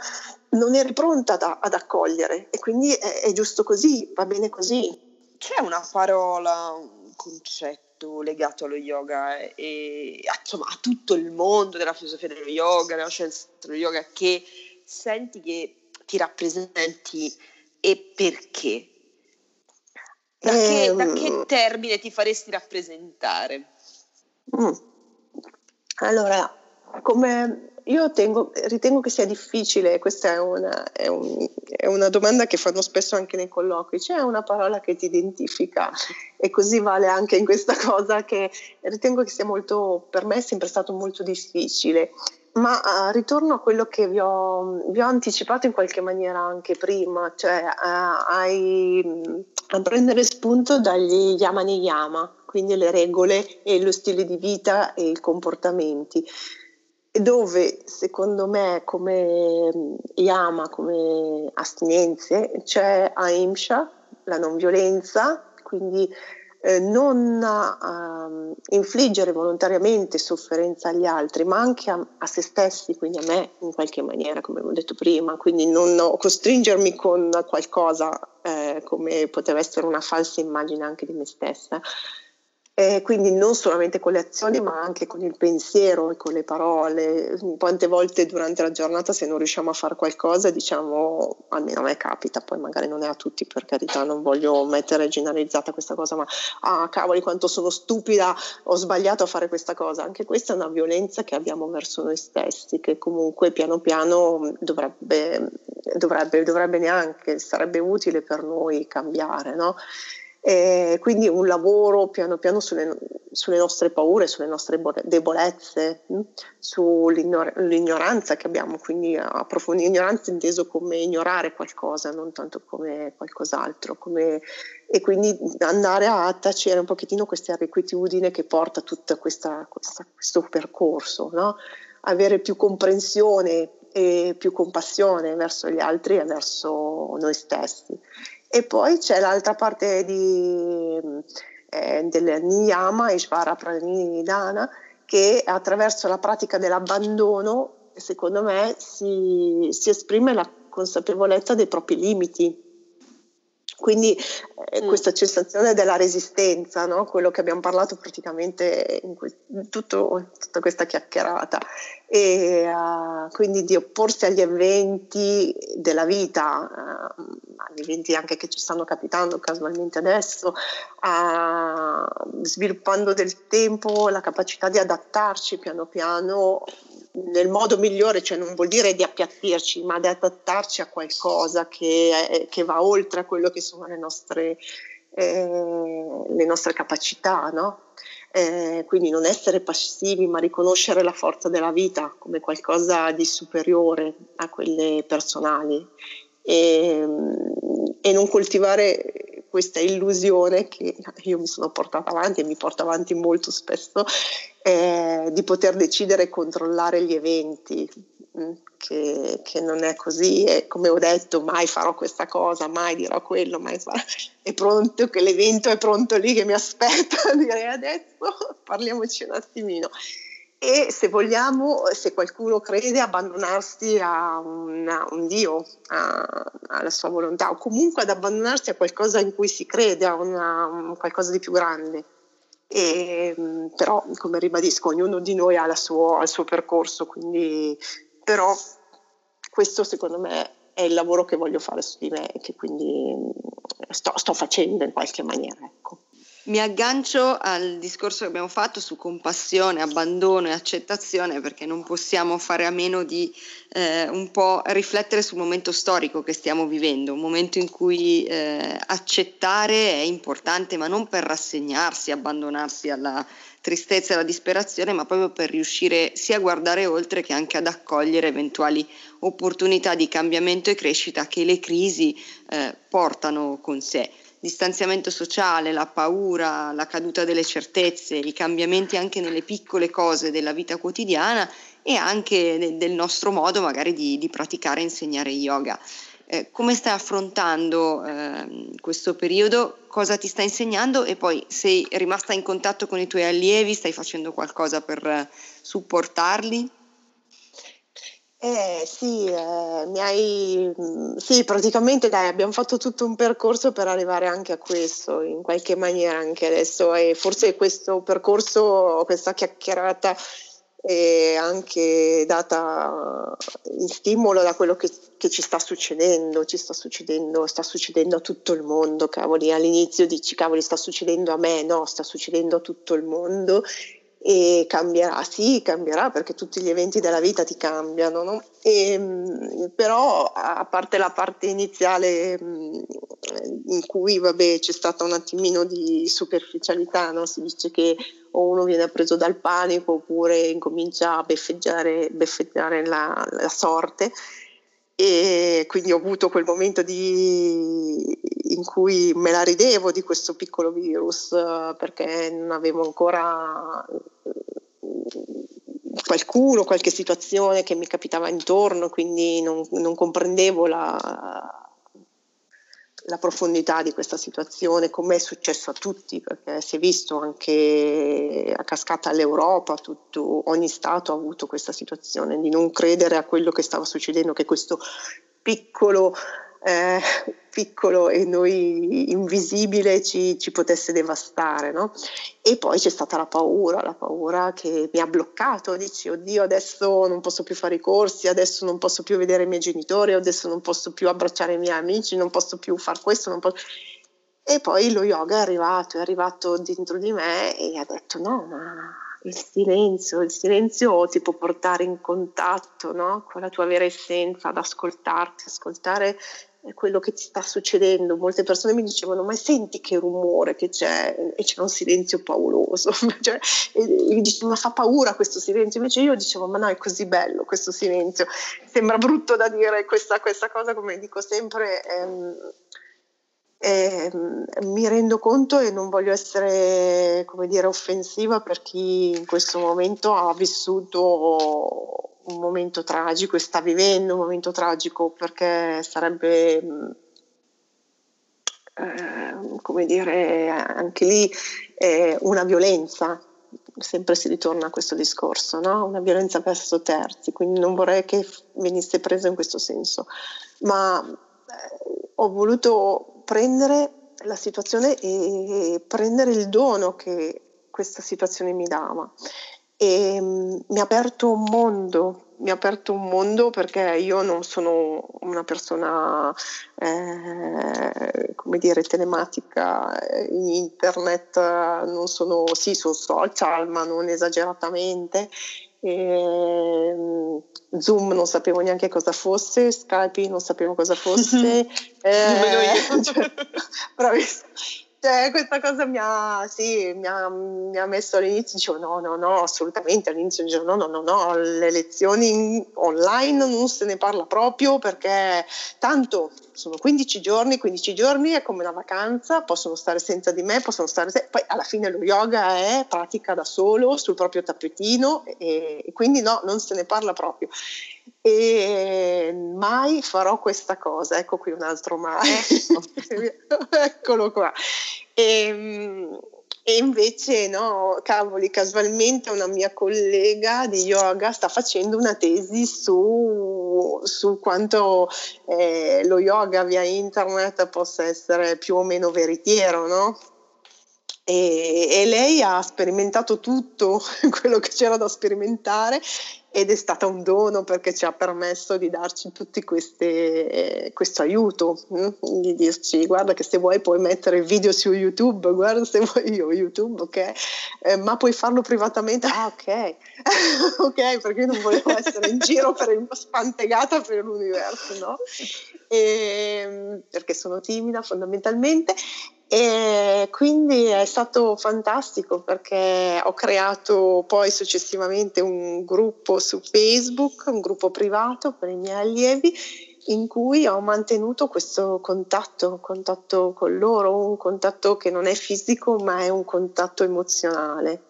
non eri pronta da, ad accogliere e quindi è, è, giusto così, va bene così. C'è una parola, un concetto legato allo yoga e insomma, a tutto il mondo della filosofia dello yoga, della scienza dello yoga che senti che ti rappresenti e perché? Da, che, da che ehm. termine ti faresti rappresentare? Mm. Allora, come io tengo, ritengo che sia difficile, questa è una, è, un, è una, domanda che fanno spesso anche nei colloqui, c'è una parola che ti identifica e così vale anche in questa cosa che ritengo che sia molto, per me è sempre stato molto difficile. Ma uh, ritorno a quello che vi ho, vi ho, anticipato in qualche maniera anche prima, cioè uh, ai, a prendere spunto dagli yama niyama, quindi le regole e lo stile di vita e i comportamenti dove secondo me come mm, yama, come astinenze, c'è ahimsa, la non violenza, quindi eh, non uh, infliggere volontariamente sofferenza agli altri, ma anche a, a, se stessi, quindi a me in qualche maniera, come ho detto prima, quindi non costringermi con qualcosa eh, come poteva essere una falsa immagine anche di me stessa, eh, quindi non solamente con le azioni ma anche con il pensiero e con le parole. Quante volte durante la giornata se non riusciamo a fare qualcosa diciamo, almeno a me capita, poi magari non è a tutti per carità, non voglio mettere generalizzata questa cosa, ma ah cavoli quanto sono stupida, ho sbagliato a fare questa cosa. Anche questa è una violenza che abbiamo verso noi stessi, che comunque piano piano dovrebbe, dovrebbe, dovrebbe neanche, sarebbe utile per noi cambiare, no? E quindi un lavoro piano piano sulle, sulle, nostre paure, sulle nostre debolezze, mh? sull'ignoranza che abbiamo, quindi approfondire ignoranza inteso come ignorare qualcosa, non tanto come qualcos'altro, come, e quindi andare a tacere un pochettino questa irrequietudine che porta tutto questo percorso, no? avere più comprensione e più compassione verso gli altri e verso noi stessi. E poi c'è l'altra parte di, eh, del Niyama, Ishvara Pranidhana, che attraverso la pratica dell'abbandono, secondo me, si, si esprime la consapevolezza dei propri limiti quindi eh, mm. questa sensazione della resistenza, no? quello che abbiamo parlato praticamente in que- tutto, tutta questa chiacchierata, e uh, quindi di opporsi agli eventi della vita, uh, agli eventi anche che ci stanno capitando casualmente adesso, uh, sviluppando del tempo la capacità di adattarci piano piano nel modo migliore, cioè non vuol dire di appiattirci, ma di adattarci a qualcosa che, che va oltre a quello che sono le nostre, eh, le nostre capacità, no? Eh, quindi non essere passivi, ma riconoscere la forza della vita come qualcosa di superiore a quelle personali. E, e non coltivare questa illusione che io mi sono portata avanti e mi porto avanti molto spesso eh, di poter decidere e controllare gli eventi, che, che, non è così e come ho detto mai farò questa cosa, mai dirò quello, mai farò... è pronto, che l'evento è pronto lì che mi aspetta, direi adesso parliamoci un attimino. E se vogliamo, se qualcuno crede, abbandonarsi a una, un Dio, a, alla sua volontà, o comunque ad abbandonarsi a qualcosa in cui si crede, a una, qualcosa di più grande. E, però, come ribadisco, ognuno di noi ha, suo, il suo percorso, quindi, però questo secondo me è il lavoro che voglio fare su di me e che quindi sto, sto facendo in qualche maniera. Ecco. Mi aggancio al discorso che abbiamo fatto su compassione, abbandono e accettazione perché non possiamo fare a meno di eh, un po' riflettere sul momento storico che stiamo vivendo, un momento in cui eh, accettare è importante ma non per rassegnarsi, abbandonarsi alla tristezza e alla disperazione, ma proprio per riuscire sia a guardare oltre che anche ad accogliere eventuali opportunità di cambiamento e crescita che le crisi eh, portano con sé distanziamento sociale, la paura, la caduta delle certezze, i cambiamenti anche nelle piccole cose della vita quotidiana e anche del nostro modo magari di, di praticare e insegnare yoga. Eh, come stai affrontando eh, questo periodo? Cosa ti sta insegnando? E poi sei rimasta in contatto con i tuoi allievi? Stai facendo qualcosa per supportarli? Eh sì, eh, mi hai, mm, sì, praticamente dai, abbiamo fatto tutto un percorso per arrivare anche a questo, in qualche maniera anche adesso e forse questo percorso, questa chiacchierata è anche data in stimolo da quello che, che ci sta succedendo, ci sta succedendo, sta succedendo a tutto il mondo, cavoli, all'inizio dici cavoli sta succedendo a me, no, sta succedendo a tutto il mondo e cambierà, sì, cambierà perché tutti gli eventi della vita ti cambiano, no? e, ehm, però a parte la parte iniziale mm, in cui vabbè, c'è stata un attimino di superficialità, no? si dice che o uno viene preso dal panico oppure incomincia a beffeggiare, beffeggiare la, la sorte e quindi ho avuto quel momento di, in cui me la ridevo di questo piccolo virus perché non avevo ancora qualcuno, qualche situazione che mi capitava intorno, quindi non, non comprendevo la, la profondità di questa situazione, come è successo a tutti, perché si è visto anche a cascata all'Europa, tutto, ogni Stato ha avuto questa situazione di non credere a quello che stava succedendo, che questo piccolo eh, piccolo e noi invisibile ci, ci potesse devastare. No? E poi c'è stata la paura, la paura che mi ha bloccato, dici oddio adesso non posso più fare i corsi, adesso non posso più vedere i miei genitori, adesso non posso più abbracciare i miei amici, non posso più fare questo, non posso... E poi lo yoga è arrivato, è arrivato dentro di me e ha detto no, ma il silenzio, il silenzio ti può portare in contatto no? con la tua vera essenza, ad ascoltarti, ascoltare quello che ti sta succedendo. Molte persone mi dicevano: Ma senti che rumore che c'è? E c'è un silenzio pauroso. cioè, e, e dicevo: Ma fa paura questo silenzio? Invece io dicevo: Ma no, è così bello questo silenzio. Sembra brutto da dire questa, questa cosa, come dico sempre. Ehm, ehm, mi rendo conto e non voglio essere, come dire, offensiva per chi in questo momento ha vissuto un momento tragico e sta vivendo un momento tragico perché sarebbe, eh, come dire, anche lì eh, una violenza, sempre si ritorna a questo discorso, no? una violenza verso terzi, quindi non vorrei che venisse preso in questo senso, ma eh, ho voluto prendere la situazione e prendere il dono che questa situazione mi dava. E mm, mi ha aperto un mondo, mi ha aperto un mondo perché io non sono una persona, eh, come dire, telematica in internet, non sono, sì, su social, ma non esageratamente E, mm, Zoom non sapevo neanche cosa fosse, Skype non sapevo cosa fosse. eh, cioè. Cioè, questa cosa mi ha, sì, mi ha, mi ha, messo all'inizio, dicevo no, no, no, assolutamente, all'inizio dicevo no, no, no, no, le lezioni online non se ne parla proprio perché tanto sono 15 giorni, 15 giorni è come una vacanza, possono stare senza di me, possono stare, se- poi alla fine lo yoga è pratica da solo sul proprio tappetino e, e quindi no, non se ne parla proprio. E mai farò questa cosa, ecco qui un altro mai, eccolo qua. E, ehm, e, invece no, cavoli, casualmente una mia collega di yoga sta facendo una tesi su, su quanto eh, lo yoga via internet possa essere più o meno veritiero, no? E, e, lei ha sperimentato tutto quello che c'era da sperimentare ed è stata un dono perché ci ha permesso di darci tutti queste, questo aiuto, hm? di dirci guarda che se vuoi puoi mettere video su YouTube, guarda se vuoi io YouTube, ok, eh, ma puoi farlo privatamente, ah ok, ok perché non volevo essere in giro per il, spantegata per l'universo, no? E, ehm, perché sono timida fondamentalmente e quindi è stato fantastico perché ho creato poi successivamente un gruppo su Facebook, un gruppo privato per i miei allievi in cui ho mantenuto questo contatto, contatto con loro, un contatto che non è fisico ma è un contatto emozionale.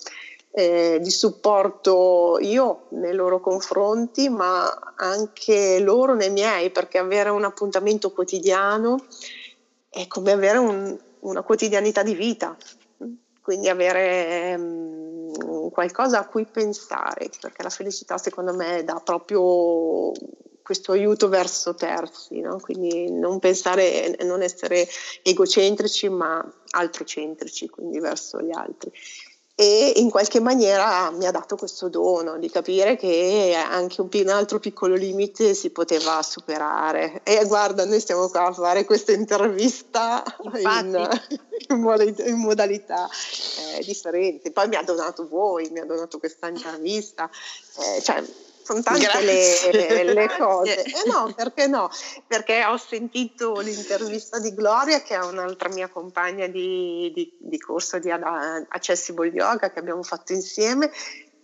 Eh, di supporto io nei loro confronti, ma anche loro nei miei, perché avere un appuntamento quotidiano è come avere un, una quotidianità di vita, quindi avere um, qualcosa a cui pensare, perché la felicità secondo me dà proprio questo aiuto verso terzi, no? quindi non pensare, non essere egocentrici ma altrocentrici, quindi verso gli altri e in qualche maniera mi ha dato questo dono di capire che anche un, un, altro piccolo limite si poteva superare. E guarda, noi stiamo qua a fare questa intervista in, in, modalità, in modalità eh, differenti. Poi mi ha donato voi, mi ha donato questa intervista. Eh, cioè, sono tante le, le, cose. Eh no, perché no? Perché ho sentito l'intervista di Gloria, che è un'altra mia compagna di, di, di corso di Accessible Yoga che abbiamo fatto insieme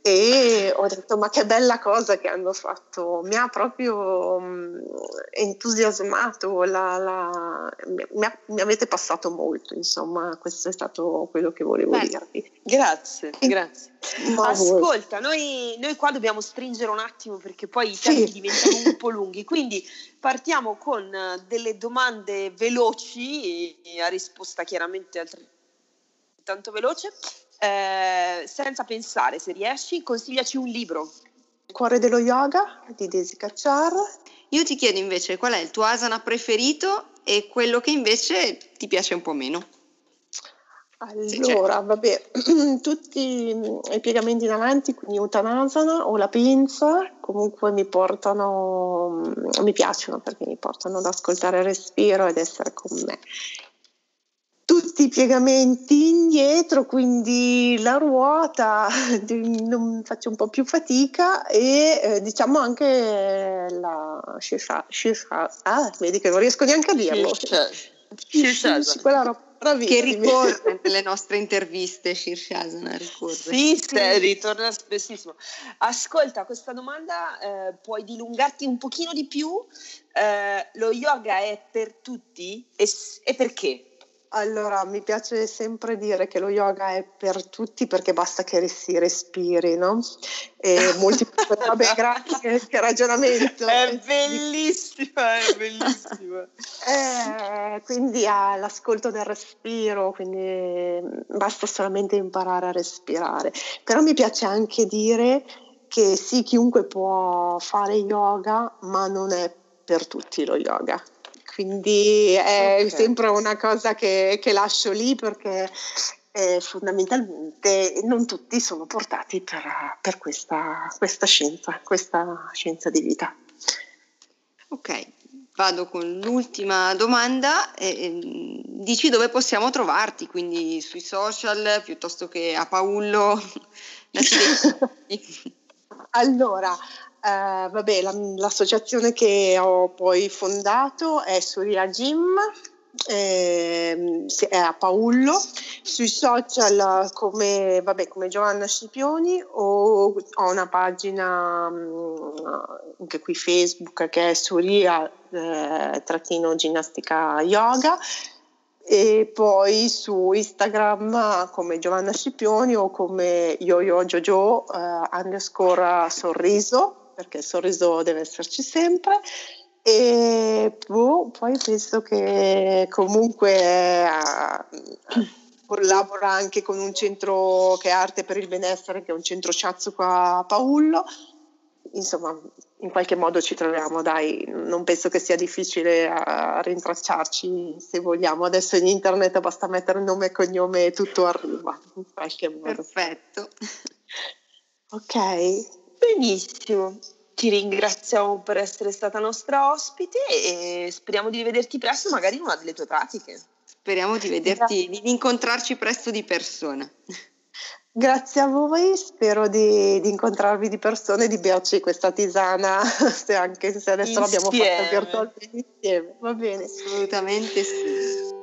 e ho detto ma che bella cosa che hanno fatto, mi ha proprio um, entusiasmato, la, la, mi, ha, mi, avete passato molto, insomma questo è stato quello che volevo Beh, dirvi. Grazie, grazie. Ascolta, noi, noi, qua dobbiamo stringere un attimo perché poi i tempi sì. diventano un po' lunghi, quindi partiamo con delle domande veloci a risposta chiaramente altrettanto veloce eh, senza pensare, se riesci, consigliaci un libro. Il cuore dello yoga di Desi Cacciar. Io ti chiedo invece qual è il tuo asana preferito e quello che invece ti piace un po' meno. Allora, vabbè, tutti i piegamenti in avanti, quindi Uttanasana o la pinza, comunque mi portano, mi piacciono perché mi portano ad ascoltare il respiro ed essere con me tutti i piegamenti indietro, quindi la ruota non faccio un po' più fatica e eh, diciamo anche la shisha, shisha, ah, vedi che non riesco neanche a dirlo. Shisha. Quella roba che ricorre nelle nostre interviste Shirshasana ricorre. Sì, sì, ritorna spessissimo. Ascolta, questa domanda eh, puoi dilungarti un pochino di più? Eh, lo yoga è per tutti e, e perché? Allora, mi piace sempre dire che lo yoga è per tutti perché basta che si respiri, no? E molti vabbè, grazie, che ragionamento. È bellissima, è bellissima. eh, quindi l'ascolto del respiro, quindi basta solamente imparare a respirare. Però mi piace anche dire che sì, chiunque può fare yoga, ma non è per tutti lo yoga quindi è okay. sempre una cosa che, che lascio lì perché eh, fondamentalmente non tutti sono portati per, per questa, questa, scienza, questa scienza di vita. Ok, vado con l'ultima domanda. Eh, dici dove possiamo trovarti, quindi sui social piuttosto che a Paullo? Allora, eh, vabbè, la, l'associazione che ho poi fondato è Surya Gym, eh, è a Paullo, sui social come, vabbè, come Giovanna Scipioni o ho una pagina mm, anche qui Facebook che è Surya eh, trattino ginnastica yoga. E poi su Instagram come Giovanna Scipioni o come YoYo Jojo uh, underscore sorriso perché il sorriso deve esserci sempre e boh, poi penso che comunque uh, collabora anche con un centro che è Arte per il Benessere che è un centro Ciazzo qua a Paullo insomma in qualche modo ci troviamo, dai, non penso che sia difficile a rintracciarci se vogliamo. Adesso in internet basta mettere nome e cognome e tutto arriva, in qualche modo. Perfetto. Ok, benissimo. Ti ringraziamo per essere stata nostra ospite e speriamo di rivederti presto, magari in una delle tue pratiche. Speriamo di vederti, di incontrarci presto di persona. Grazie a voi, spero di, di incontrarvi di persona e di berci questa tisana, se anche se adesso insieme. l'abbiamo fatta virtualmente insieme, va bene. Assolutamente sì.